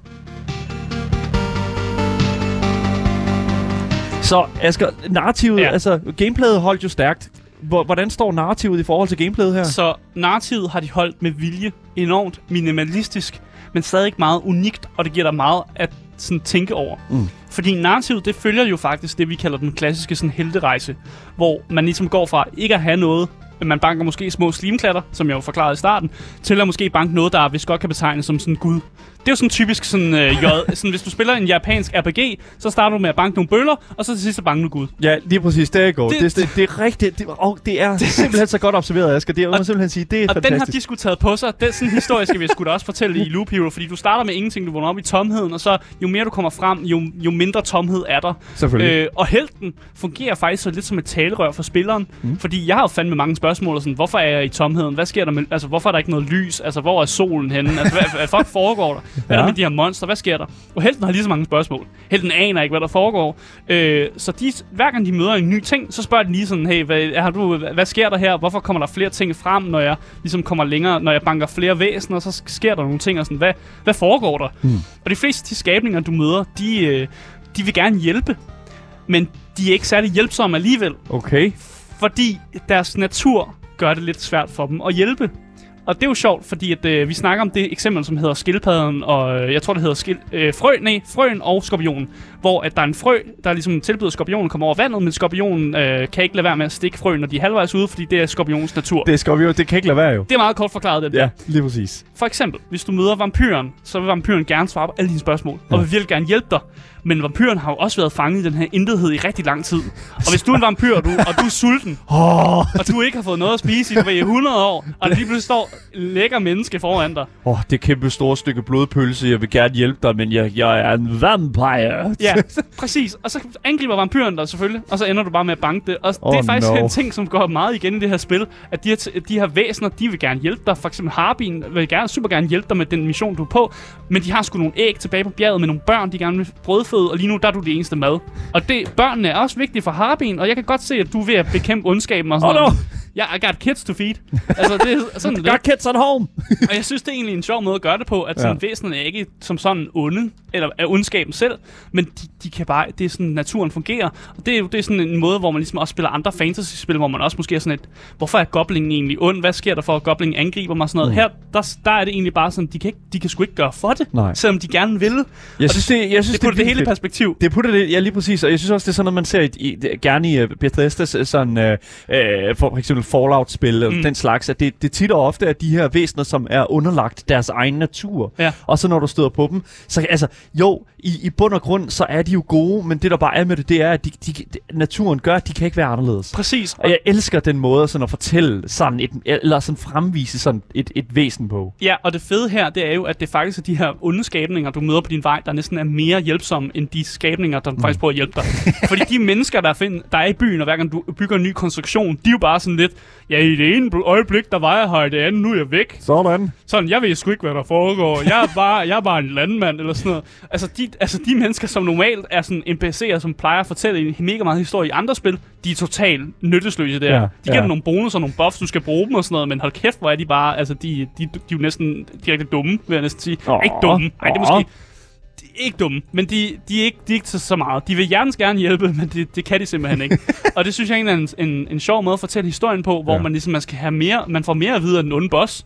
Så Asger, narrativet, ja. Altså gameplayet holdt jo stærkt. Hvor- Hvordan står narrativet i forhold til gameplayet her? Så narrativet har de holdt med vilje enormt minimalistisk, men stadig meget unikt, og det giver dig meget at sådan, tænke over. Mm. Fordi narrativet, det følger jo faktisk det, vi kalder den klassiske sådan, helterejse, hvor man ligesom går fra ikke at have noget, man banker måske små slimklatter, som jeg jo forklarede i starten, til at måske banke noget, der hvis godt kan betegnes som sådan gud. Det er jo sådan typisk sådan, øh, J, sådan, hvis du spiller en japansk RPG, så starter du med at banke nogle bøller, og så til sidst banke noget gud. Ja, lige præcis. Det er godt. Det, Det- det, det, er rigtigt. Det, og det er simpelthen så godt observeret, Asger. Det må man simpelthen sige. Det er Og den har fantastisk. de sgu taget på sig. Den sådan historie skal vi sgu da også fortælle i Loop Hero, fordi du starter med ingenting, du vågner op i tomheden, og så jo mere du kommer frem, jo, jo mindre tomhed er der. Selvfølgelig. Øh, og helten fungerer faktisk så lidt som et talerør for spilleren, mm. fordi jeg har jo fandme mange spørgsmål, og sådan, hvorfor er jeg i tomheden? Hvad sker der med, altså hvorfor er der ikke noget lys? Altså hvor er solen henne? Altså hvad, hvad fuck foregår der? Hvad er Ja. der med de her monster? Hvad sker der? Og helten har lige så mange spørgsmål. Helten aner ikke, hvad der foregår. Øh, så de, hver gang de møder en ny ting, så spørger de lige sådan, hey, hvad, har du, hvad, hvad sker der her? Hvorfor kommer der flere ting frem, når jeg ligesom kommer længere, når jeg banker flere væsener, så sker der nogle ting, og sådan, hvad, hvad foregår der? Mm. Og de fleste af de skabninger, du møder, de, øh, de vil gerne hjælpe, men de er ikke særlig hjælpsomme alligevel, Okay. fordi deres natur gør det lidt svært for dem at hjælpe. Og det er jo sjovt, fordi at, øh, vi snakker om det eksempel, som hedder skildpadden, og øh, jeg tror, det hedder skil, øh, frø, nej, frøen og skorpionen. Hvor at der er en frø, der ligesom tilbyder skorpionen at komme over vandet, men skorpionen øh, kan ikke lade være med at stikke frøen, når de er halvvejs ude, fordi det er skorpionens natur. Det, vi jo. Det kan ikke lade være jo. det er meget kort forklaret, det der. Ja, lige præcis. For eksempel, hvis du møder vampyren, så vil vampyren gerne svare på alle dine spørgsmål, og Ja. vil virkelig gerne hjælpe dig. Men vampyren har jo også været fanget i den her intethed i rigtig lang tid. Og hvis du er en vampyr, og du, og du er sulten, Åh, og du ikke har fået noget at spise i, i 100 år, og lige pludselig står lækker menneske foran dig. oh, det kæmpe store stykke blodpølse, jeg vil gerne hjælpe dig, men jeg, jeg er en vampire. Ja, præcis. Og så angriber vampyren dig selvfølgelig, og så ender du bare med at banke det. Og oh, det er faktisk no. en ting, som går meget igen i det her spil, at de her, de her væsener, de vil gerne hjælpe dig. For eksempel Harbin vil gerne, super gerne hjælpe dig med den mission, du er på, men de har sgu nogle æg tilbage på bjerget med nogle børn, de gerne vil brødføde, og lige nu der er du det eneste mad. Og det, børnene er også vigtige for Harbin, og jeg kan godt se, at du er ved at bekæmpe ondskaben og sådan Oh, no. noget. Ja, I got kids to feed. Altså, det er sådan det. Got kids at home. Og jeg synes, det er egentlig en sjov måde at gøre det på, at sådan ja. væsenerne er ikke som sådan onde, eller er ondskaben selv, men de, de kan bare, det er sådan, naturen fungerer. Og det er jo det er sådan en måde, hvor man ligesom også spiller andre fantasy-spil, hvor man også måske er sådan et, hvorfor er goblingen egentlig ond? Hvad sker der for, at goblingen angriber mig? Sådan noget. Mm. Her, der, der er det egentlig bare sådan, de kan, ikke, de kan sgu ikke gøre for det, Nej. selvom de gerne vil. Jeg synes, det, jeg synes, Det putter det, vildt hele i perspektiv. Det putter det, ja lige præcis, og jeg synes også, det er sådan noget, man ser i, i, det- gerne i uh, Bethesda's sådan, uh, uh, for eksempel Fallout-spil og Mm. den slags, at det, det tit og ofte er de her væsener, som er underlagt deres egen natur. Ja. Og så når du støder på dem, så altså, jo, i, i bund og grund, så er de jo gode, men det der bare er med det, det er, at de, de, naturen gør, at de kan ikke være anderledes. Præcis. Og jeg elsker den måde sådan at fortælle sådan et, eller sådan fremvise sådan et, et væsen på. Ja, og det fede her, det er jo, at det faktisk er de her onde skabninger, du møder på din vej, der næsten er mere hjælpsomme, end de skabninger, der faktisk prøver at hjælpe dig. Fordi de mennesker, der, find, der er i byen, og hver gang du bygger en ny konstruktion, de er jo bare sådan lidt, ja, i det ene øjeblik, der var jeg her, i det andet, nu er jeg væk. Sådan. Sådan, jeg ved sgu ikke, hvad der foregår. Jeg er bare, jeg er bare en landmand, eller sådan noget. Altså de, altså, de mennesker, som normalt er sådan NPC'er, som plejer at fortælle en mega meget historie i andre spil, de er totalt nyttesløse der. Ja, de giver ja. nogle bonus og nogle buffs, du skal bruge dem og sådan noget, men hold kæft, hvor er de bare, altså de, de, de, de er jo næsten direkte dumme, vil jeg næsten sige. Oh, ikke dumme, nej, det er måske... Ikke dumme, men de, de, er ikke, de er ikke så, så meget. De vil hjertens gerne hjælpe, men det, det kan de simpelthen ikke. og det synes jeg egentlig er en, en, en sjov måde at fortælle historien på, hvor ja. man ligesom man skal have mere, man får mere at vide af den onde boss.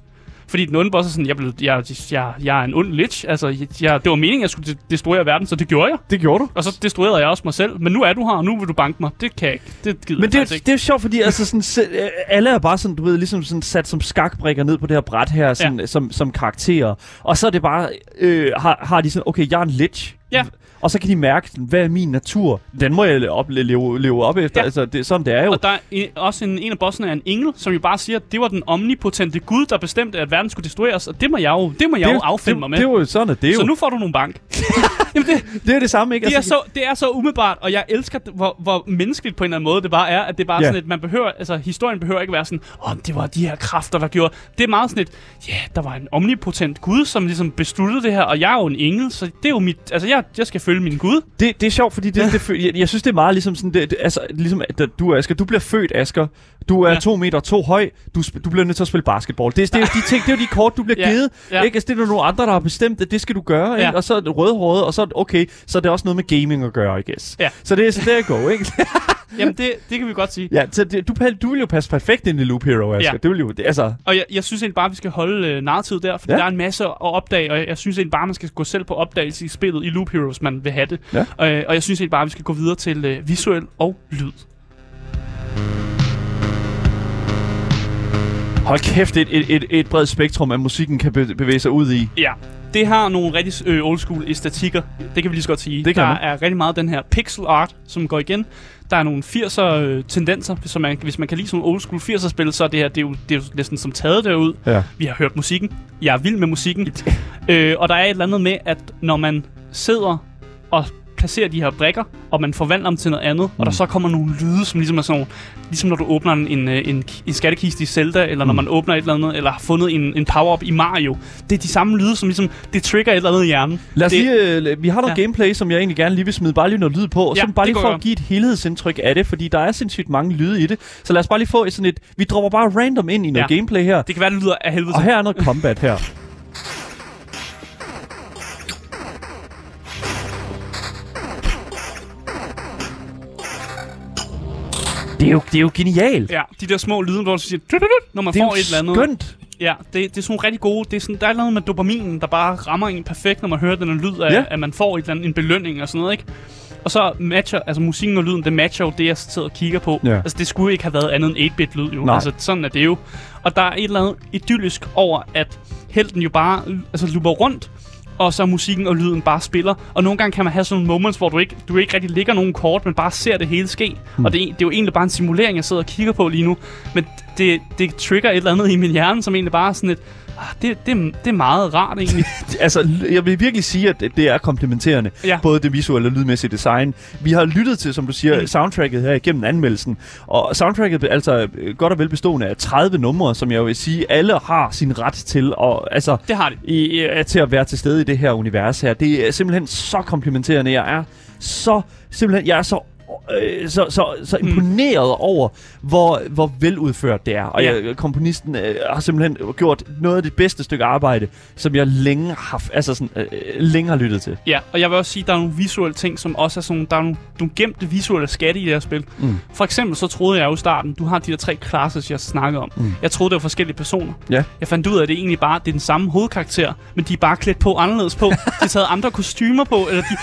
Fordi den onde boss er sådan, jeg, blev, jeg, jeg, jeg er en ond lich. Altså, jeg, jeg, det var meningen, at jeg skulle de- destruere verden, så det gjorde jeg. Det gjorde du. Og så destruerede jeg også mig selv. Men nu er du her, og nu vil du banke mig. Det kan jeg ikke. Det gider Men jeg det, er- ikke. det er jo sjovt, fordi altså sådan, se- øh, alle er bare sådan, du ved, ligesom sådan sat som skakbrikker ned på det her bræt her, sådan, ja. som, som karakterer. Og så er det bare, øh, har, har de sådan, okay, jeg er en lich. Ja. Og så kan de mærke, hvad er min natur? Den må jeg op, leve, leve op efter. Ja. Altså, det, sådan det er jo. Og der er en, også en, en af bossene er en engel, som jo bare siger, at det var den omnipotente gud, der bestemte, at verden skulle destrueres. Og det må jeg jo, det må jeg det, jo affinde det, mig med. Det, er jo sådan, det er så jo. nu får du nogle bank. Jamen det, Det er det samme, ikke? det, er så, det er så umiddelbart, og jeg elsker, hvor, hvor menneskeligt på en eller anden måde det bare er, at det bare ja. sådan, at man behøver, altså historien behøver ikke være sådan, åh, oh, det var de her kræfter, der gjorde. Det er meget sådan et, ja, yeah, der var en omnipotent gud, som ligesom besluttede det her, og jeg er jo en engel, så det er jo mit, altså jeg, jeg skal følge min gud. Det, det er sjovt, fordi det, det, jeg, jeg synes, det er meget ligesom sådan, det, det, altså, ligesom at du, Asger, du bliver født, Asger. Du er ja. To meter to høj. Du, du bliver nødt til at spille basketball. Det, det, er jo de ting, det er jo de kort, du bliver Ja. givet. Ja. Ikke? Altså, det er der nogle andre, der har bestemt, at det skal du gøre. Ikke? Ja. Og så er det rødhåret, og så er det okay. Så er det også noget med gaming at gøre, I guess. Ja. Så det er så der go, ikke? Jamen det, det kan vi godt sige. ja, så det, du, du vil jo passe perfekt ind i Loop Hero, Asger. Ja. Det vil jo, det, altså, Og jeg, jeg synes egentlig bare, at vi skal holde øh, narrativet der, fordi Ja. der er en masse at opdage, og jeg, jeg synes egentlig bare, at man skal gå selv på opdagelse i spillet i Loop Heroes, man vil have det. Ja. Øh, og jeg synes egentlig bare, at vi skal gå videre til øh, visuel og lyd. Hold kæft, et, et, et, et bredt spektrum af musikken kan be- bevæge sig ud i. Ja, det har nogle rigtig øh, old school æstetikker. Det kan vi lige så godt sige. Det kan der man. er rigtig meget den her pixel art, som går igen. Der er nogle 80'er øh, tendenser, som man, hvis man kan lide sådan old school 80'er spil, så er det her det er jo, det er jo næsten som taget derud. Ja. Vi har hørt musikken. Jeg er vild med musikken. øh, og der er et eller andet med, at når man sidder og placerer de her brikker, og man forvandler dem til noget andet, mm. og der så kommer nogle lyde, som ligesom er sådan nogle, ligesom når du åbner en, en, øh, en, en skattekiste i Zelda, eller når Mm. man åbner et eller andet, eller har fundet en, en power-up i Mario. Det er de samme lyde, som ligesom, det trigger et eller andet i hjernen. Lad os det, lige, øh, vi har noget ja. Gameplay, som jeg egentlig gerne lige vil smide bare lige noget lyd på, og Ja, så bare lige for at give et helhedsindtryk af det, fordi der er sindssygt mange lyde i det. Så lad os bare lige få sådan et, vi dropper bare random ind i noget Ja. gameplay her, det kan være, det lyder af helvede og her er noget combat her. Det er jo, det er jo genialt. Ja, de der små lyde, hvor du siger, når man Det får et eller andet. skønt. Ja, det, det er sådan rigtig gode. Det er sådan, der er noget med dopaminen, der bare rammer en perfekt, når man hører den lyd af, Ja. at man får et eller andet, en belønning og sådan noget, ikke? Og så matcher, altså musikken og lyden, det matcher jo det, jeg sidder og kigger på. Ja. Altså, det skulle ikke have været andet end 8-bit lyd, jo. Nej. Altså, sådan er det jo. Og der er et eller andet idyllisk over, at helten jo bare altså, løber rundt, og så musikken og lyden bare spiller. Og nogle gange kan man have sådan nogle moments, hvor du ikke, du ikke rigtig ligger nogen kort, men bare ser det hele ske. Mm. Og det, er- det er jo egentlig bare en simulering, jeg sidder og kigger på lige nu. Men det, det trigger et eller andet i min hjerne, som egentlig bare er sådan et... Det, det, det er meget rart egentlig. Altså, jeg vil virkelig sige, at det- det er komplementerende. Ja. Både det visuelle og lydmæssige design. Vi har lyttet til, som du siger, Mm. soundtracket her igennem anmeldelsen. Og soundtracket er altså øh, godt og vel bestående af 30 numre, som jeg vil sige, alle har sin ret til. Og, altså, det har det. i, i, til at være til stede i det her univers her. Det er simpelthen så komplementerende. Jeg er så simpelthen, jeg er så øh, så, så, så Mm. imponeret over, hvor, hvor veludført det er. Og Ja. jeg, komponisten øh, har simpelthen gjort noget af det bedste stykke arbejde, som jeg længe har, altså sådan, øh, længe har lyttet til. Ja, og jeg vil også sige, at der er nogle visuelle ting, som også er sådan, der er nogle, nogle gemte visuelle skatte i det her spil. Mm. For eksempel så troede jeg jo i starten, du har de der tre classes, jeg snakkede om. Mm. Jeg troede, det var forskellige personer. Ja. Jeg fandt ud af, at det egentlig bare det er den samme hovedkarakter, men de er bare klædt på anderledes på. de har taget andre kostymer på, eller de,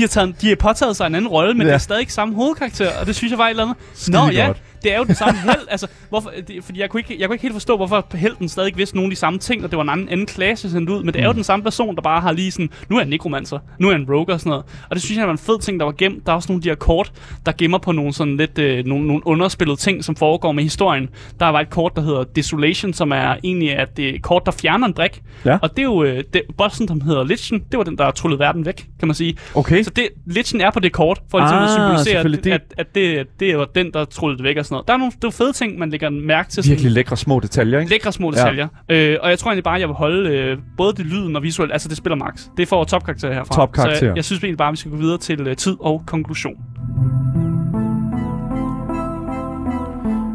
de har, taget, de har påtaget sig en anden rolle, men Ja. det er stadig ikke samme hovedkarakter, og det synes jeg var et eller andet. Nå Skide ja, godt. det er jo den samme held. Altså, hvorfor, det, fordi jeg kunne, ikke, jeg kunne ikke helt forstå, hvorfor helten stadig ikke vidste nogle af de samme ting, og det var en anden, anden klasse sendt ud. Men det er jo Mm. den samme person, der bare har lige sådan, nu er en nekromancer, nu er en rogue og sådan noget. Og det synes jeg var en fed ting, der var gemt. Der er også nogle af de her kort, der gemmer på nogle sådan lidt, øh, nogle, nogle underspillede ting, som foregår med historien. Der var et kort, der hedder Desolation, som er egentlig at det er et kort, der fjerner en brik. Ja. Og det er jo, øh, det, bossen, som hedder Lichen, det var den, der trullede verden væk, kan man sige. Okay. Så det, Lichen er på det kort, for ligesom at Ah, symbolisere, at, selvfølgelig. at, at det, det var den, der trullede det væk og sådan noget. Der er nogle det er fede ting, man lægger mærke til. sådan- Virkelig lækre små detaljer, ikke? Lækre små detaljer. Ja. Øh, og jeg tror egentlig bare, at jeg vil holde øh, både det lyden og visuelt. Altså, det spiller max. Det får topkarakter herfra. Topkarakter. Så jeg, jeg synes egentlig bare, at vi skal gå videre til øh, tid og konklusion.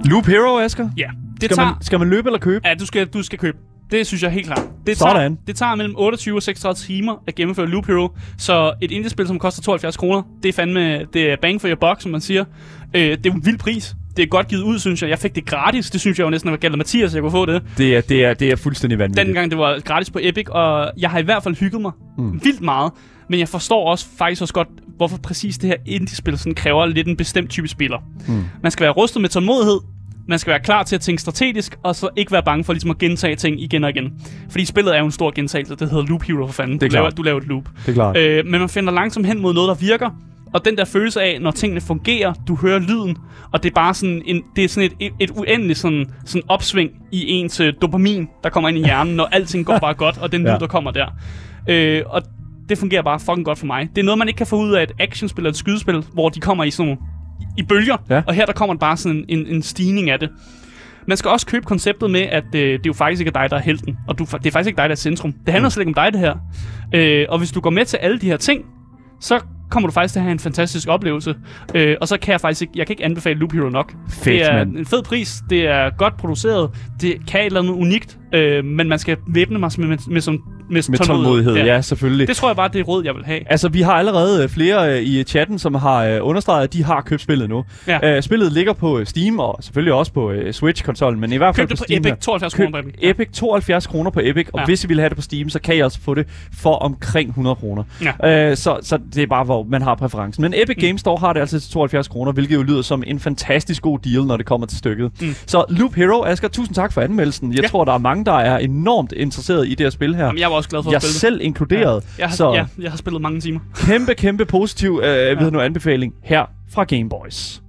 Loop Hero, Asger? Ja, det Skal tager... man, skal man løbe eller købe? Ja, du skal, du skal købe. Det synes jeg helt klart. Det Sådan. Tager, det tager mellem 28 og 36 timer at gennemføre Loop Hero. Så et indiespil, som koster 72 kroner, det er fandme det er bang for your buck, som man siger. Øh, det er en vild pris. Det er godt givet ud, synes jeg. Jeg fik det gratis. Det synes jeg jo næsten var galt Mathias, at jeg kunne få det. Det er, det er, det er fuldstændig vanvittigt. Dengang det var gratis på Epic, og jeg har i hvert fald hygget mig mm. vildt meget. Men jeg forstår også faktisk også godt, hvorfor præcis det her indie-spil sådan kræver lidt en bestemt type spiller. Mm. Man skal være rustet med tålmodighed, man skal være klar til at tænke strategisk, og så ikke være bange for ligesom at gentage ting igen og igen. Fordi spillet er jo en stor gentagelse, det hedder Loop Hero for fanden. Det er du, laver, du laver et loop. Det er klart. Øh, men man finder langsomt hen mod noget, der virker. Og den der følelse af, når tingene fungerer, du hører lyden, og det er bare sådan, en, det er sådan et, et, uendeligt sådan, sådan opsving i ens dopamin, der kommer ind i hjernen, når alting går bare godt, og den lyd, Ja. der kommer der. Øh, og det fungerer bare fucking godt for mig. Det er noget, man ikke kan få ud af et actionspil eller et skydespil, hvor de kommer i sådan nogle, i bølger, Ja. og her der kommer bare sådan en, en stigning af det. Man skal også købe konceptet med, at øh, det er jo faktisk ikke dig, der er helten, og du, det er faktisk ikke dig, der er centrum. Det handler Mm. slet ikke om dig, det her. Øh, og hvis du går med til alle de her ting, så kommer du faktisk til at have en fantastisk oplevelse. Øh, og så kan jeg faktisk ikke, jeg kan ikke anbefale Loop Hero nok. Fedt, det er mand. en fed pris, det er godt produceret, det kan et eller andet unikt, øh, men man skal væbne mig med, med, med, som, med, Med tålmodighed, ja, selvfølgelig. Det tror jeg bare, det er råd, jeg vil have. Altså, vi har allerede øh, flere øh, i chatten, som har øh, understreget, at de har købt spillet nu. Ja. Spillet ligger på Steam, og selvfølgelig også på Switch-konsollen, men i hvert fald Køb det på Steam Epic, her. 72 Køb kroner på Epic. Ja. Epic 72 kroner på Epic, og Ja. hvis I vil have det på Steam, så kan I også få det for omkring 100 kroner. Ja. Så, så det er bare, hvor man har præferencen. Men Epic Mm. Games Store har det altså til 72 kroner, hvilket jo lyder som en fantastisk god deal, når det kommer til stykket. Mm. Så Loop Hero, Asger, tusind tak for anmeldelsen. Jeg Ja. tror, der er mange, der er enormt interesseret i det her spil her. Jamen, jeg var også glad for jeg at spille det. selv inkluderet. Ja. Jeg har, så ja, jeg har spillet mange timer. kæmpe, kæmpe positiv øh, ja. ved nu anbefaling her fra Game Boys.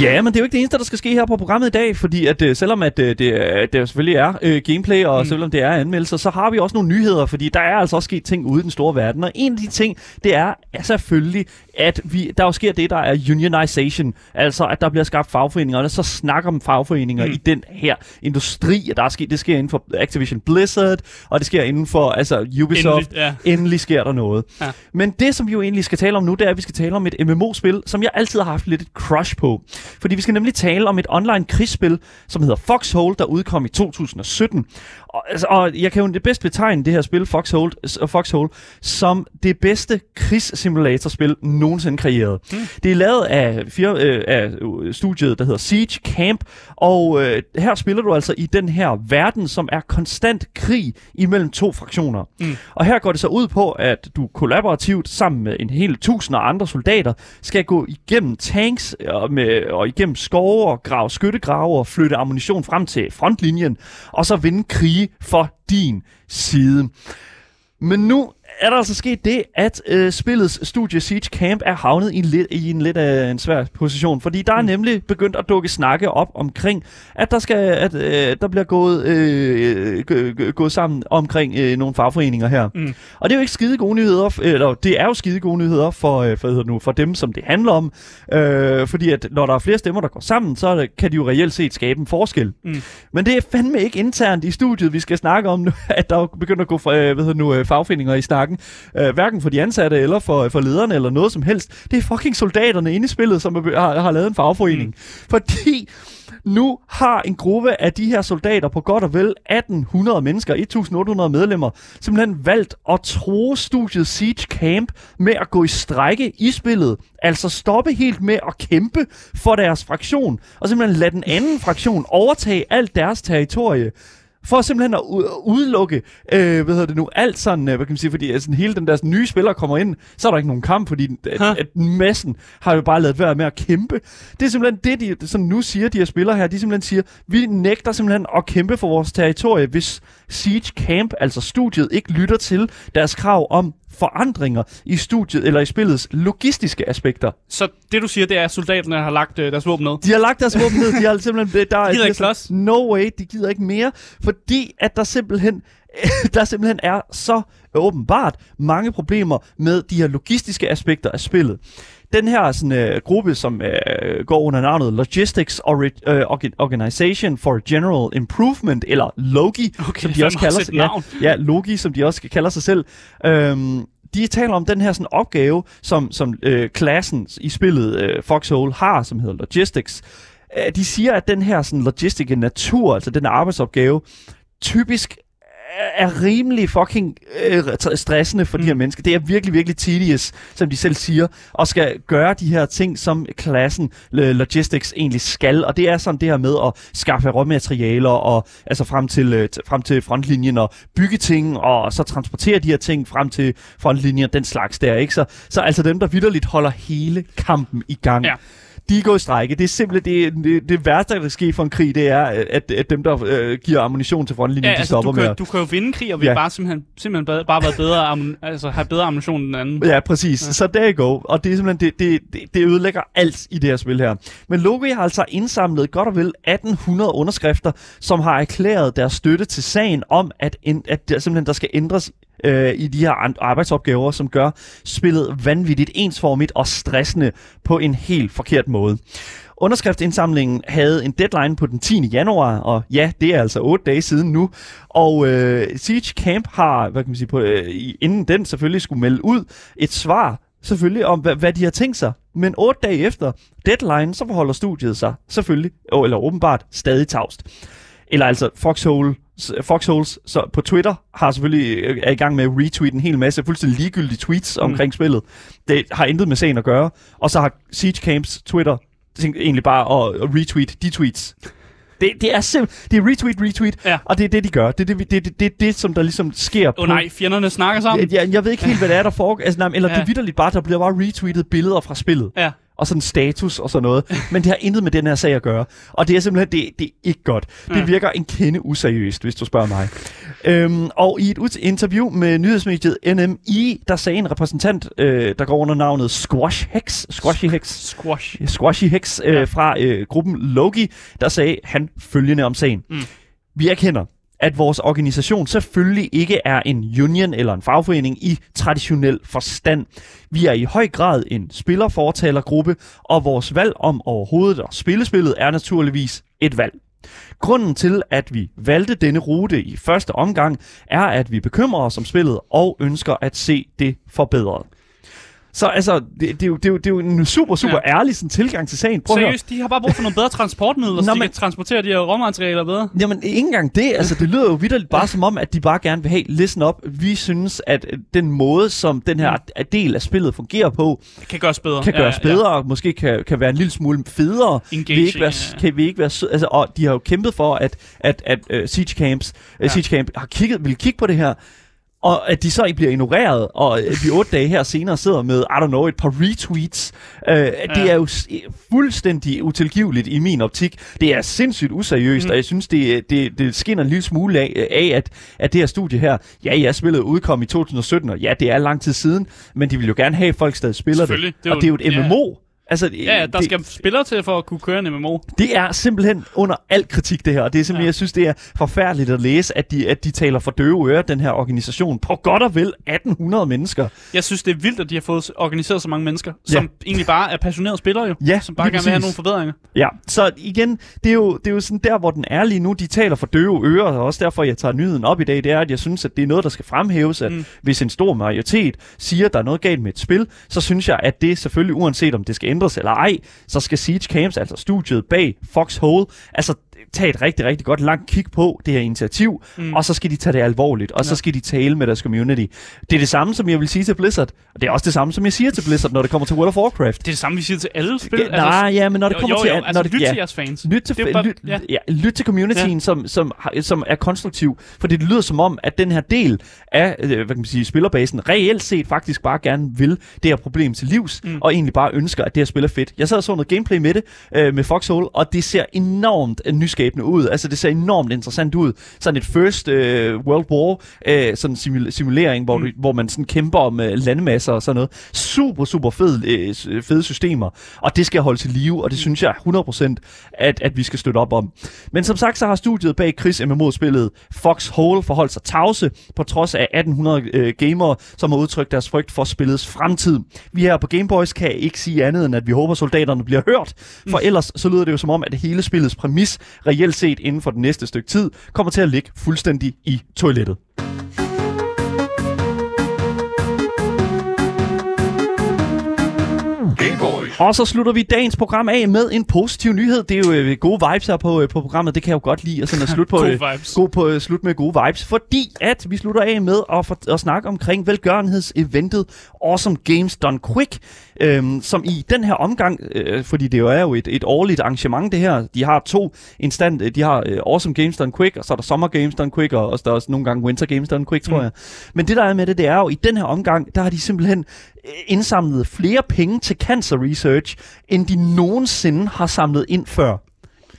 Ja, men det er jo ikke det eneste, der skal ske her på programmet i dag, fordi at øh, selvom at øh, det, øh, det selvfølgelig er øh, gameplay, og Mm. selvom det er anmeldelser, så har vi også nogle nyheder, fordi der er altså også sket ting ude i den store verden, og en af de ting, det er, er selvfølgelig, at vi, der jo sker det, der er unionization, altså at der bliver skabt fagforeninger, og så snakker om fagforeninger mm. i den her industri, og der er sket, det sker inden for Activision Blizzard, og det sker inden for altså, Ubisoft, Endelig, ja. endelig sker der noget. Ja. Men det, som vi jo egentlig skal tale om nu, det er, at vi skal tale om et MMO-spil, som jeg altid har haft lidt et crush på. Fordi vi skal nemlig tale om et online krigsspil, som hedder Foxhole, der udkom i 2017. Og, altså, og jeg kan jo det bedst betegne det her spil, Foxhole, Foxhole som det bedste krigssimulatorspil nogensinde kreeret. Mm. Det er lavet af, fire, øh, af øh, studiet, der hedder Siege Camp, og øh, her spiller du altså i den her verden, som er konstant krig imellem to fraktioner. Mm. Og her går det så ud på, at du kollaborativt sammen med en hel tusind andre soldater skal gå igennem tanks og med Øh, og igennem skove og grave skyttegrave og flytte ammunition frem til frontlinjen, og så vinde krige for din side. Men nu er der altså sket det, at øh, spillets studie Siege Camp er havnet i en, lidt, i en lidt af en svær position, fordi der er nemlig begyndt at dukke snakke op omkring, at der skal at øh, der bliver gået øh, gået sammen omkring øh, nogle fagforeninger her. Mm. Og det er jo ikke skide gode nyheder, eller det er jo skide gode nyheder for, øh, for, hvad nu, for dem, som det handler om, øh, fordi at når der er flere stemmer, der går sammen, så kan de jo reelt set skabe en forskel. Mm. Men det er fandme ikke internt i studiet, vi skal snakke om nu, at der er begyndt at gå øh, hvad nu, øh, fagforeninger i snakken. Øh, hverken for de ansatte eller for, for lederne eller noget som helst. Det er fucking soldaterne inde i spillet, som har, har lavet en fagforening. Mm. Fordi nu har en gruppe af de her soldater på godt og vel 1800 mennesker, 1800 medlemmer, simpelthen valgt at tro studiet Siege Camp med at gå i strække i spillet. Altså stoppe helt med at kæmpe for deres fraktion, og simpelthen lade den anden fraktion overtage alt deres territorie for simpelthen at udelukke, øh, hvad hedder det nu, alt sådan, øh, hvad kan man sige, fordi altså, hele den der sådan, nye spiller kommer ind, så er der ikke nogen kamp, fordi at, Huh? at massen har jo bare lavet være med at kæmpe. Det er simpelthen det, de sådan nu siger, de her spillere her, de simpelthen siger, vi nægter simpelthen at kæmpe for vores territorie, hvis Siege Camp, altså studiet, ikke lytter til deres krav om forandringer i studiet eller i spillets logistiske aspekter. Så det du siger, det er, at soldaterne har lagt øh, deres våben ned. De har lagt deres våben ned, de har simpelthen... Der, gider er ikke slås. No way, de gider ikke mere, fordi at der simpelthen, der simpelthen er så åbenbart mange problemer med de her logistiske aspekter af spillet. Den her sådan, øh, gruppe, som øh, går under navnet Logistics Ori- øh, Orga- Organization for General Improvement, eller LOGI, Okay, som de også kalder sig. Ja, ja, Logi, som de også kalder sig selv. Øhm, de taler om den her sådan opgave, som, som øh, klassen i spillet øh, Foxhole har, som hedder Logistics. Øh, de siger, at den her sådan, logistiske natur, altså den arbejdsopgave, typisk er- rimelig fucking øh, stressende for mm. de her mennesker. Det er virkelig, virkelig tedious, som de selv siger, og skal gøre de her ting, som klassen Logistics egentlig skal. Og det er sådan det her med at skaffe råmaterialer og altså frem til, øh, frem til frontlinjen og bygge ting, og så transportere de her ting frem til frontlinjen, den slags der, ikke? Så, så altså dem, der vidderligt holder hele kampen i gang. Ja. De er gået i strække. Det er simpelthen det, det, det værste, der kan ske for en krig, det er, at, at dem, der øh, giver ammunition til frontlinjen, Ja, de altså, stopper du, med kan, at... du kan jo vinde krig, og vi Ja. bare simpelthen, simpelthen bare, bare været bedre, altså, have bedre ammunition end den anden. Ja, præcis. Ja. Så there you go. Og det er simpelthen, det, det, det, det ødelægger alt i det her spil her. Men Logi har altså indsamlet godt og vel 1800 underskrifter, som har erklæret deres støtte til sagen om, at, en, at der simpelthen der skal ændres øh, i de her arbejdsopgaver, som gør spillet vanvittigt ensformigt og stressende på en helt forkert måde. Underskriftsindsamlingen havde en deadline på den 10. januar, og ja, det er altså 8 dage siden nu. Og øh, Siege Camp har, hvad kan man sige, på, øh, inden den selvfølgelig skulle melde ud, et svar selvfølgelig om, hvad, hvad de har tænkt sig. Men 8 dage efter deadline, så forholder studiet sig selvfølgelig, eller åbenbart, stadig tavst. Eller altså Foxhole, Foxholes så på Twitter har selvfølgelig øh, er i gang med at retweet en hel masse fuldstændig ligegyldige tweets mm. omkring spillet. Det har intet med sagen at gøre. Og så har Siege Camps Twitter tænkt egentlig bare at, at retweet de tweets. Det, det er simpelthen, det er retweet, retweet, Ja. og det er det, de gør. Det er det, det, det, det, det, som der ligesom sker Åh oh, nej, fjenderne snakker sammen. jeg, jeg, jeg ved ikke helt, hvad det er, der foregår. Altså, nej, eller ja. Ja. det er vidderligt bare, der bliver bare retweetet billeder fra spillet. Ja. Og sådan status og sådan noget. Men det har intet med den her sag at gøre. Og det er simpelthen, det, det er ikke godt. Det Ja. virker en kende useriøst, hvis du spørger mig. øhm, og i et interview med nyhedsmediet NMI, der sagde en repræsentant, øh, der går under navnet Squash Hex, Squashy Hex, Squash. Squashy Hex øh, Ja. fra øh, gruppen Logi, der sagde han følgende om sagen. Mm. Vi erkender, at vores organisation selvfølgelig ikke er en union eller en fagforening i traditionel forstand. Vi er i høj grad en spillerfortalergruppe, og vores valg om overhovedet at spille spillet er naturligvis et valg. Grunden til, at vi valgte denne rute i første omgang, er, at vi bekymrer os om spillet og ønsker at se det forbedret. Så altså, det, det, er, jo, det, er, jo, det er jo en super, super ja. ærlig sådan, tilgang til sagen. Prøv. Seriøst, de har bare brug for nogle bedre transportmidler, så de men- kan transportere de her råmaterialer bedre. Jamen, ikke engang det. Altså, det lyder jo vidderligt bare som om, at de bare gerne vil have, listen up. Vi synes, at den måde, som den her mm. del af spillet fungerer på, kan gøres bedre. kan gøres bedre, og måske kan, kan være en lille smule federe. Engaging, vi ikke være, ja. kan vi ikke være sø- altså, og de har jo kæmpet for, at, at, at uh, Siege Camps, uh, Ja. Siege Camp har kigget, vil kigge på det her, og at de så ikke bliver ignoreret, og at vi otte dage her senere sidder med, I don't know, et par retweets. Øh, ja. Det er jo fuldstændig utilgiveligt i min optik. Det er sindssygt useriøst, mm. og jeg synes, det, det, det skinner en lille smule af, af at, at det her studie her, ja, jeg spillede udkom i 2017, og ja, det er lang tid siden, men de vil jo gerne have, at folk stadig spiller det. Det og det er jo et jo- ja. Altså, Ja, ja, der det, skal spillere til for at kunne køre en MMO. det er simpelthen under al kritik, det her. Og det er simpelthen, ja. Ja. jeg synes, det er forfærdeligt at læse, at de, at de taler for døve ører, den her organisation, på godt og vel 1800 mennesker. Jeg synes, det er vildt, at de har fået organiseret så mange mennesker, som egentlig bare er passionerede spillere jo. Ja, som bare gerne vil have nogle forbedringer. Ja, så igen, det er, jo, det er jo sådan der, hvor den er lige nu. De taler for døve ører, og også derfor, jeg tager nyheden op i dag, det er, at jeg synes, at det er noget, der skal fremhæves, at. Mm. hvis en stor majoritet siger, at der er noget galt med et spil, så synes jeg, at det selvfølgelig, uanset om det skal ændres eller ej, så skal Siege Camps, altså studiet bag Foxhole, altså tage et rigtig, rigtig godt langt kig på det her initiativ, mm. Og så skal de tage det alvorligt, og så Ja. skal de tale med deres community. Det er det samme, som jeg vil sige til Blizzard, og det er også det samme, som jeg siger til Blizzard, når det kommer til World of Warcraft. Det er det samme, vi siger til alle spil. Ja, nej, ja, men når det kommer jo, til... jo, at- altså, når det, lyt ja, til jeres fans. Lyt til, bare- lyt, ja. ja. Lyt til communityen, ja. som, som, som er konstruktiv. For det lyder som om, at den her del af øh, hvad kan man sige, spillerbasen reelt set faktisk bare gerne vil det her problem til livs, mm. Og egentlig bare ønsker, at det her spil er fedt. Jeg sad og så noget gameplay med det, øh, med Foxhole, og det ser enormt øh, nyskabende ud. Altså, det ser enormt interessant ud. Sådan et first øh, World War øh, sådan simul- simulering, hvor, mm. du, hvor man sådan kæmper om øh, landmasser og sådan noget. Super, super fed, s- fede systemer, og det skal holde til live, og det synes jeg 100% at, at vi skal støtte op om. Men som sagt, så har studiet bag Chris MMO-spillet Foxhole forholdt sig tavse, på trods af 1800 øh, gamere, som har udtrykt deres frygt for spillets fremtid. Vi her på Gameboys kan ikke sige andet, end at vi håber, soldaterne bliver hørt, for ellers så lyder det jo som om, at hele spillets præmis, reelt set inden for det næste stykke tid, kommer til at ligge fuldstændig i toilettet. Og så slutter vi dagens program af med en positiv nyhed. Det er jo øh, gode vibes her på, øh, på programmet. Det kan jeg jo godt lide. Og sådan at slutte på, Gode øh, vibes. God på, øh, slut med gode vibes. Fordi at vi slutter af med at, for, at snakke omkring velgørenhedseventet Awesome Games Done Quick. Øhm, som i den her omgang, øh, fordi det jo er jo et, et årligt arrangement det her. De har to instant, øh, de har øh, Awesome Games Done Quick, og så er der Summer Games Done Quick, og også, der er også nogle gange Winter Games Done Quick, tror Mm. jeg. Men det der er med det, det er jo, i den her omgang, der har de simpelthen øh, indsamlet flere penge til cancer research, end de nogensinde har samlet ind før.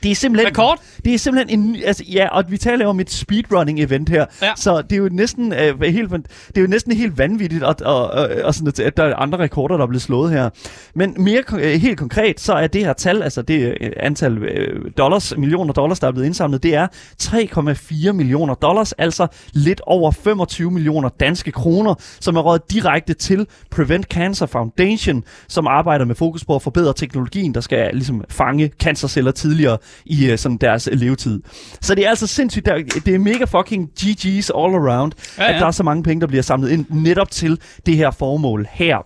Det er simpelthen... Rekord? Det er simpelthen en... Altså, ja, og vi taler jo om et speedrunning-event her. Ja. Så det er jo næsten øh, helt, det er jo næsten helt vanvittigt, at, og, og, og sådan, at- at der er andre rekorder, der er blevet slået her. Men mere øh, helt konkret, så er det her tal, altså det øh, antal øh, dollars, millioner dollars, der er blevet indsamlet, det er 3,4 millioner dollars, altså lidt over 25 millioner danske kroner, som er rådet direkte til Prevent Cancer Foundation, som arbejder med fokus på at forbedre teknologien, der skal ligesom fange cancerceller tidligere i uh, sådan deres øh, levetid. Så det er altså sindssygt, der, det er mega fucking GG's all around, ja, Ja, at der er så mange penge, der bliver samlet ind netop til det her formål her.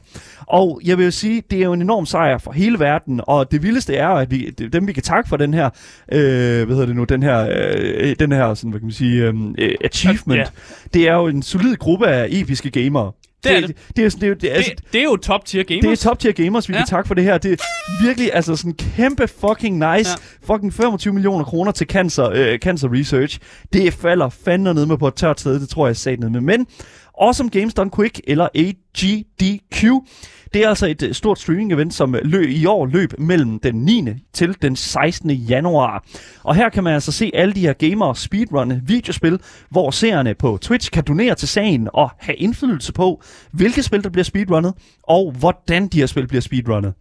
Og jeg vil jo sige, det er jo en enorm sejr for hele verden, og det vildeste er, at vi, dem vi kan takke for den her, øh, hvad hedder det nu, den her, øh, den her sådan, hvad kan man sige, øh, achievement, Ja. det er jo en solid gruppe af episke gamere. Det er det. Det, er, det, er, det, er, altså, Det, det er jo top tier gamers. det er top tier gamers, vi ja. Kan takke for det her. Det er virkelig altså sådan kæmpe fucking nice. Ja. Fucking 25 millioner kroner til cancer, øh, cancer research. Det falder fandme ned med på et tørt sted, det tror jeg sagde ned med. Men Awesome Games Done Quick, eller AGDQ, det er altså et øh, stort streaming-event, som øh, løb, i år løb mellem den 9. til den 16. januar. Og her kan man altså se alle de her gamere speedrunne videospil, hvor seerne på Twitch kan donere til sagen og have indflydelse på, hvilke spil, der bliver speedrunnet, og hvordan de her spil bliver speedrunnet.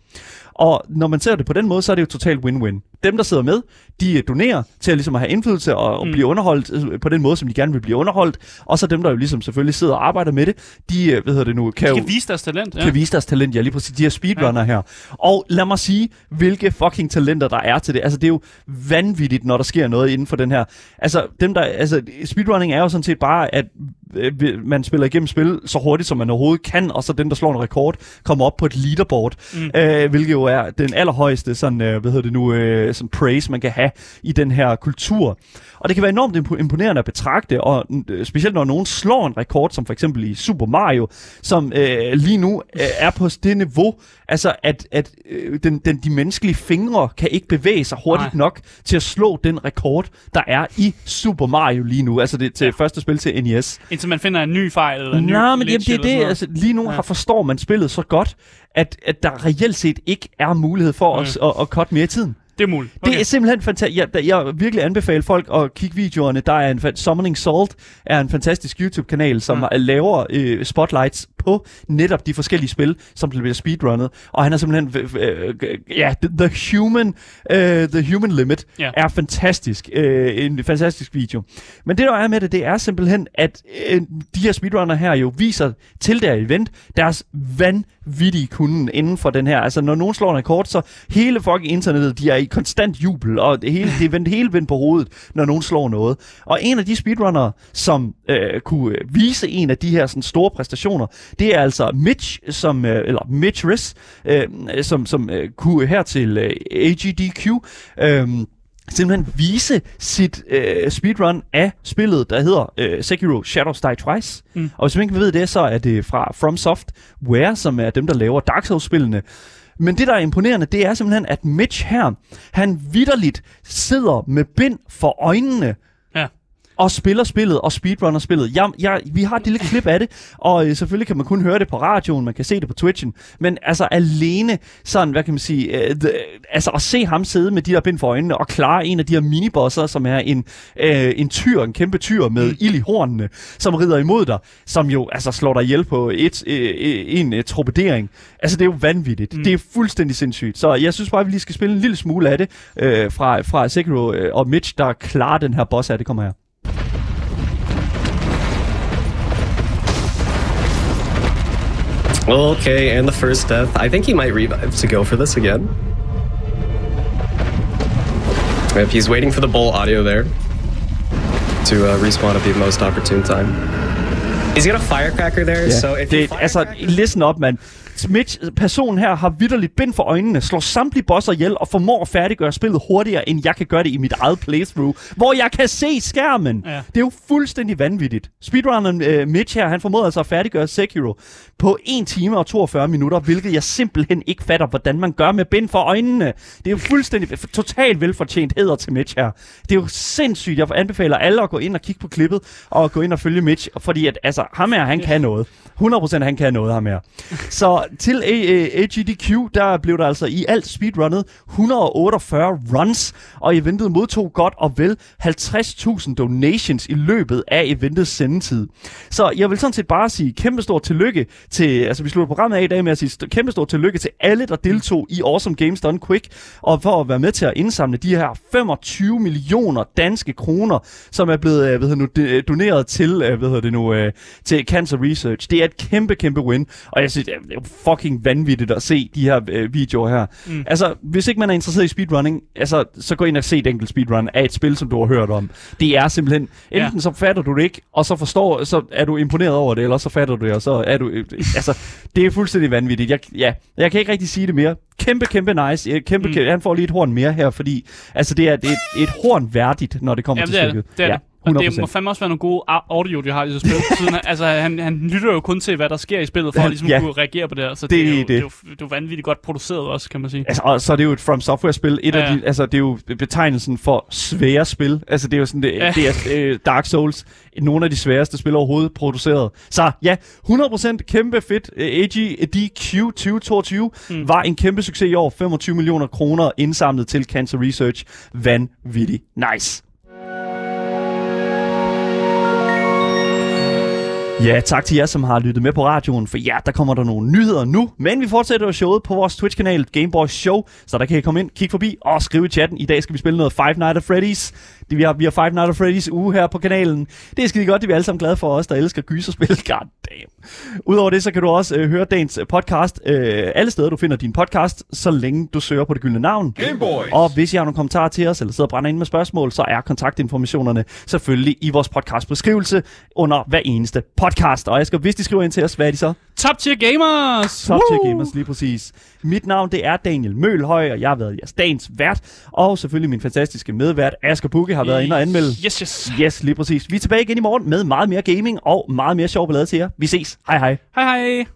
Og når man ser det på den måde, så er det jo totalt win-win. Dem, der sidder med, de donerer til at, ligesom at have indflydelse og, og Mm. blive underholdt øh, på den måde, som de gerne vil blive underholdt. Og så dem, der jo ligesom selvfølgelig sidder og arbejder med det, de, øh, hvad hedder det nu, kan, De jo kan vise deres talent. Ja. kan vise deres talent, ja lige præcis, de her speedrunner ja. her. Og lad mig sige, hvilke fucking talenter der er til det. Altså det er jo vanvittigt, når der sker noget inden for den her. Altså, dem der, altså speedrunning er jo sådan set bare, at man spiller igennem spil så hurtigt, som man overhovedet kan, og så den, der slår en rekord, kommer op på et leaderboard, mm. øh, hvilket jo er den allerhøjeste sådan, øh, hvad hedder det nu, øh, sådan praise, man kan have i den her kultur. Og det kan være enormt impo- imponerende at betragte, og øh, specielt når nogen slår en rekord, som for eksempel i Super Mario, som øh, lige nu øh, er på det niveau, altså at, at øh, den, den, de menneskelige fingre kan ikke bevæge sig hurtigt Nej. nok til at slå den rekord, der er i Super Mario lige nu, altså det til ja. første spil til NES. Indtil man finder en ny fejl eller en ny Nej, men glitch jamen, det er det. Altså, lige nu Ja. ja. har forstår man spillet så godt, at, at der reelt set ikke er mulighed for Mm. os at, at cut mere i tiden. Det er muligt. Okay. Det er simpelthen fantastisk. Jeg, jeg virkelig anbefale folk at kigge videoerne. Der er en Summoning Salt er en fantastisk YouTube-kanal, som Mm. mm. laver øh, spotlights på netop de forskellige spil, som bliver speedrunnet. Og han er simpelthen, øh, ja, the, the human, øh, the human limit Ja. er fantastisk. Øh, en fantastisk video. Men det der er med det, det er simpelthen, at øh, de her speedrunner her jo viser til der event deres vanvittige kunden inden for den her. Altså når nogen slår en rekord, så hele fucking internettet, de er i konstant jubel, og det hele, det er vendt hele vendt på hovedet, når nogen slår noget. Og en af de speedrunnere, som øh, kunne vise en af de her sådan, store præstationer, det er altså Mitch, som, øh, eller Mitch Riss, øh, som, som øh, kunne her til øh, AGDQ, øh, simpelthen vise sit øh, speedrun af spillet, der hedder øh, Sekiro Shadows Die Twice. Mm. Og hvis man ikke ved det, så er det fra From Software, som er dem, der laver Dark Souls-spillene. Men det, der er imponerende, det er simpelthen, at Mitch her, han vidderligt sidder med bind for øjnene. Og spiller spillet og speedrunner spillet. Jeg, jeg, vi har et lille klip af det, og øh, selvfølgelig kan man kun høre det på radioen, man kan se det på Twitchen, men altså alene sådan, hvad kan man sige, øh, the, altså at se ham sidde med de der bind for øjnene og klare en af de her minibosser, som er en, øh, en tyr, en kæmpe tyr med Mm. ild i hornene, som rider imod dig, som jo altså slår dig ihjel på et, øh, øh, en øh, torpedering. Altså det er jo vanvittigt. Mm. Det er fuldstændig sindssygt. Så jeg synes bare, at vi lige skal spille en lille smule af det øh, fra, fra Sekiro øh, og Mitch, der klarer den her boss af. Det kommer her. Okay, and the first death. I think he might revive to go for this again. If he's waiting for the bull audio there to uh, respawn at the most opportune time. He's got a firecracker there, so if you det, altså, listen op, mand. Mitch, personen her har vidderligt bind for øjnene, slår samtlige bosser ihjel og formår at færdiggøre spillet hurtigere, end jeg kan gøre det i mit eget playthrough, hvor jeg kan se skærmen. Ja. Det er jo fuldstændig vanvittigt. Speedrunneren øh, Mitch her, han formåede altså at færdiggøre Sekiro på 1 time og 42 minutter, hvilket jeg simpelthen ikke fatter, hvordan man gør med bind for øjnene. Det er jo fuldstændig, totalt velfortjent hæder til Mitch her. Det er jo sindssygt. Jeg anbefaler alle at gå ind og kigge på klippet, og gå ind og følge Mitch, fordi at, altså, ham her, han kan noget. 100% han kan noget, ham her. Så til øh, øh, AGDQ, der blev der altså i alt speedrunnet 148 runs, og eventet modtog godt og vel 50.000 donations i løbet af eventets sendetid. Så jeg vil sådan set bare sige kæmpe stort tillykke til, altså vi slutter programmet af i dag med at sige kæmpe stort tillykke til alle, der deltog i Awesome Games Done Quick, og for at være med til at indsamle de her 25 millioner danske kroner, som er blevet øh, hvad nu, doneret til, hvad hedder det nu, til Cancer Research. Det er et kæmpe, kæmpe win, og jeg synes, det er fucking vanvittigt at se de her øh, videoer her. Mm. Altså, hvis ikke man er interesseret i speedrunning, altså, så gå ind og se et enkelt speedrun af et spil, som du har hørt om. Det er simpelthen, enten Ja. så fatter du det ikke, og så forstår, så er du imponeret over det, eller så fatter du det, og så er du, øh, altså, det er fuldstændig vanvittigt. Jeg, ja, jeg kan ikke rigtig sige det mere. Kæmpe, kæmpe nice. Øh, Kæmpe, Mm. kæmpe, han får lige et horn mere her, fordi, altså, det er, det er et, et horn værdigt, når det kommer Jamen, til stykket. det, er det. Og det 100%. må fandme også være nogle gode au- audio, de har i det spil. Siden, altså, han, han lytter jo kun til, hvad der sker i spillet, for at ligesom ja. kunne reagere på det her. Så det, Det er jo, det. det. er jo, det er jo vanvittigt godt produceret også, kan man sige. Altså, og så er det jo et From Software-spil. Et Ja, af de, altså, det er jo betegnelsen for svære spil. Altså, det er jo sådan, det, Ja. det er øh, Dark Souls. Nogle af de sværeste spil overhovedet produceret. Så ja, 100% kæmpe fedt. Øh, AGDQ 2022 Mm. mm. var en kæmpe succes i år. 25 millioner kroner indsamlet til Cancer Research. Vanvittigt. Nice. Ja, tak til jer, som har lyttet med på radioen, for ja, der kommer der nogle nyheder nu. Men vi fortsætter showet på vores Twitch-kanal Gameboys Show, så der kan I komme ind, kigge forbi og skrive i chatten. I dag skal vi spille noget Five Nights at Freddy's. Det, vi, har, vi har Five Nights at Freddy's uge her på kanalen. Det er skide godt, det er vi alle sammen glade for os, der elsker gyserspil. God damn. Udover det, så kan du også øh, høre dagens øh, podcast øh, alle steder, du finder din podcast, så længe du søger på det gyldne navn. Gameboys. Og hvis I har nogle kommentarer til os, eller sidder og brænder ind med spørgsmål, så er kontaktinformationerne selvfølgelig i vores podcastbeskrivelse under hver eneste podcast. Og jeg skal, hvis de skriver ind til os, hvad er de så? Top tier gamers! Top Tier Gamers, lige præcis. Mit navn, det er Daniel Mølhøj, og jeg har været jeres dagens vært. Og selvfølgelig min fantastiske medvært, Asger Bukke, har været inde og anmelde. Yes, yes. Yes, lige præcis. Vi er tilbage igen i morgen med meget mere gaming og meget mere sjov ballade til jer. Vi ses. Hej hej. Hej hej.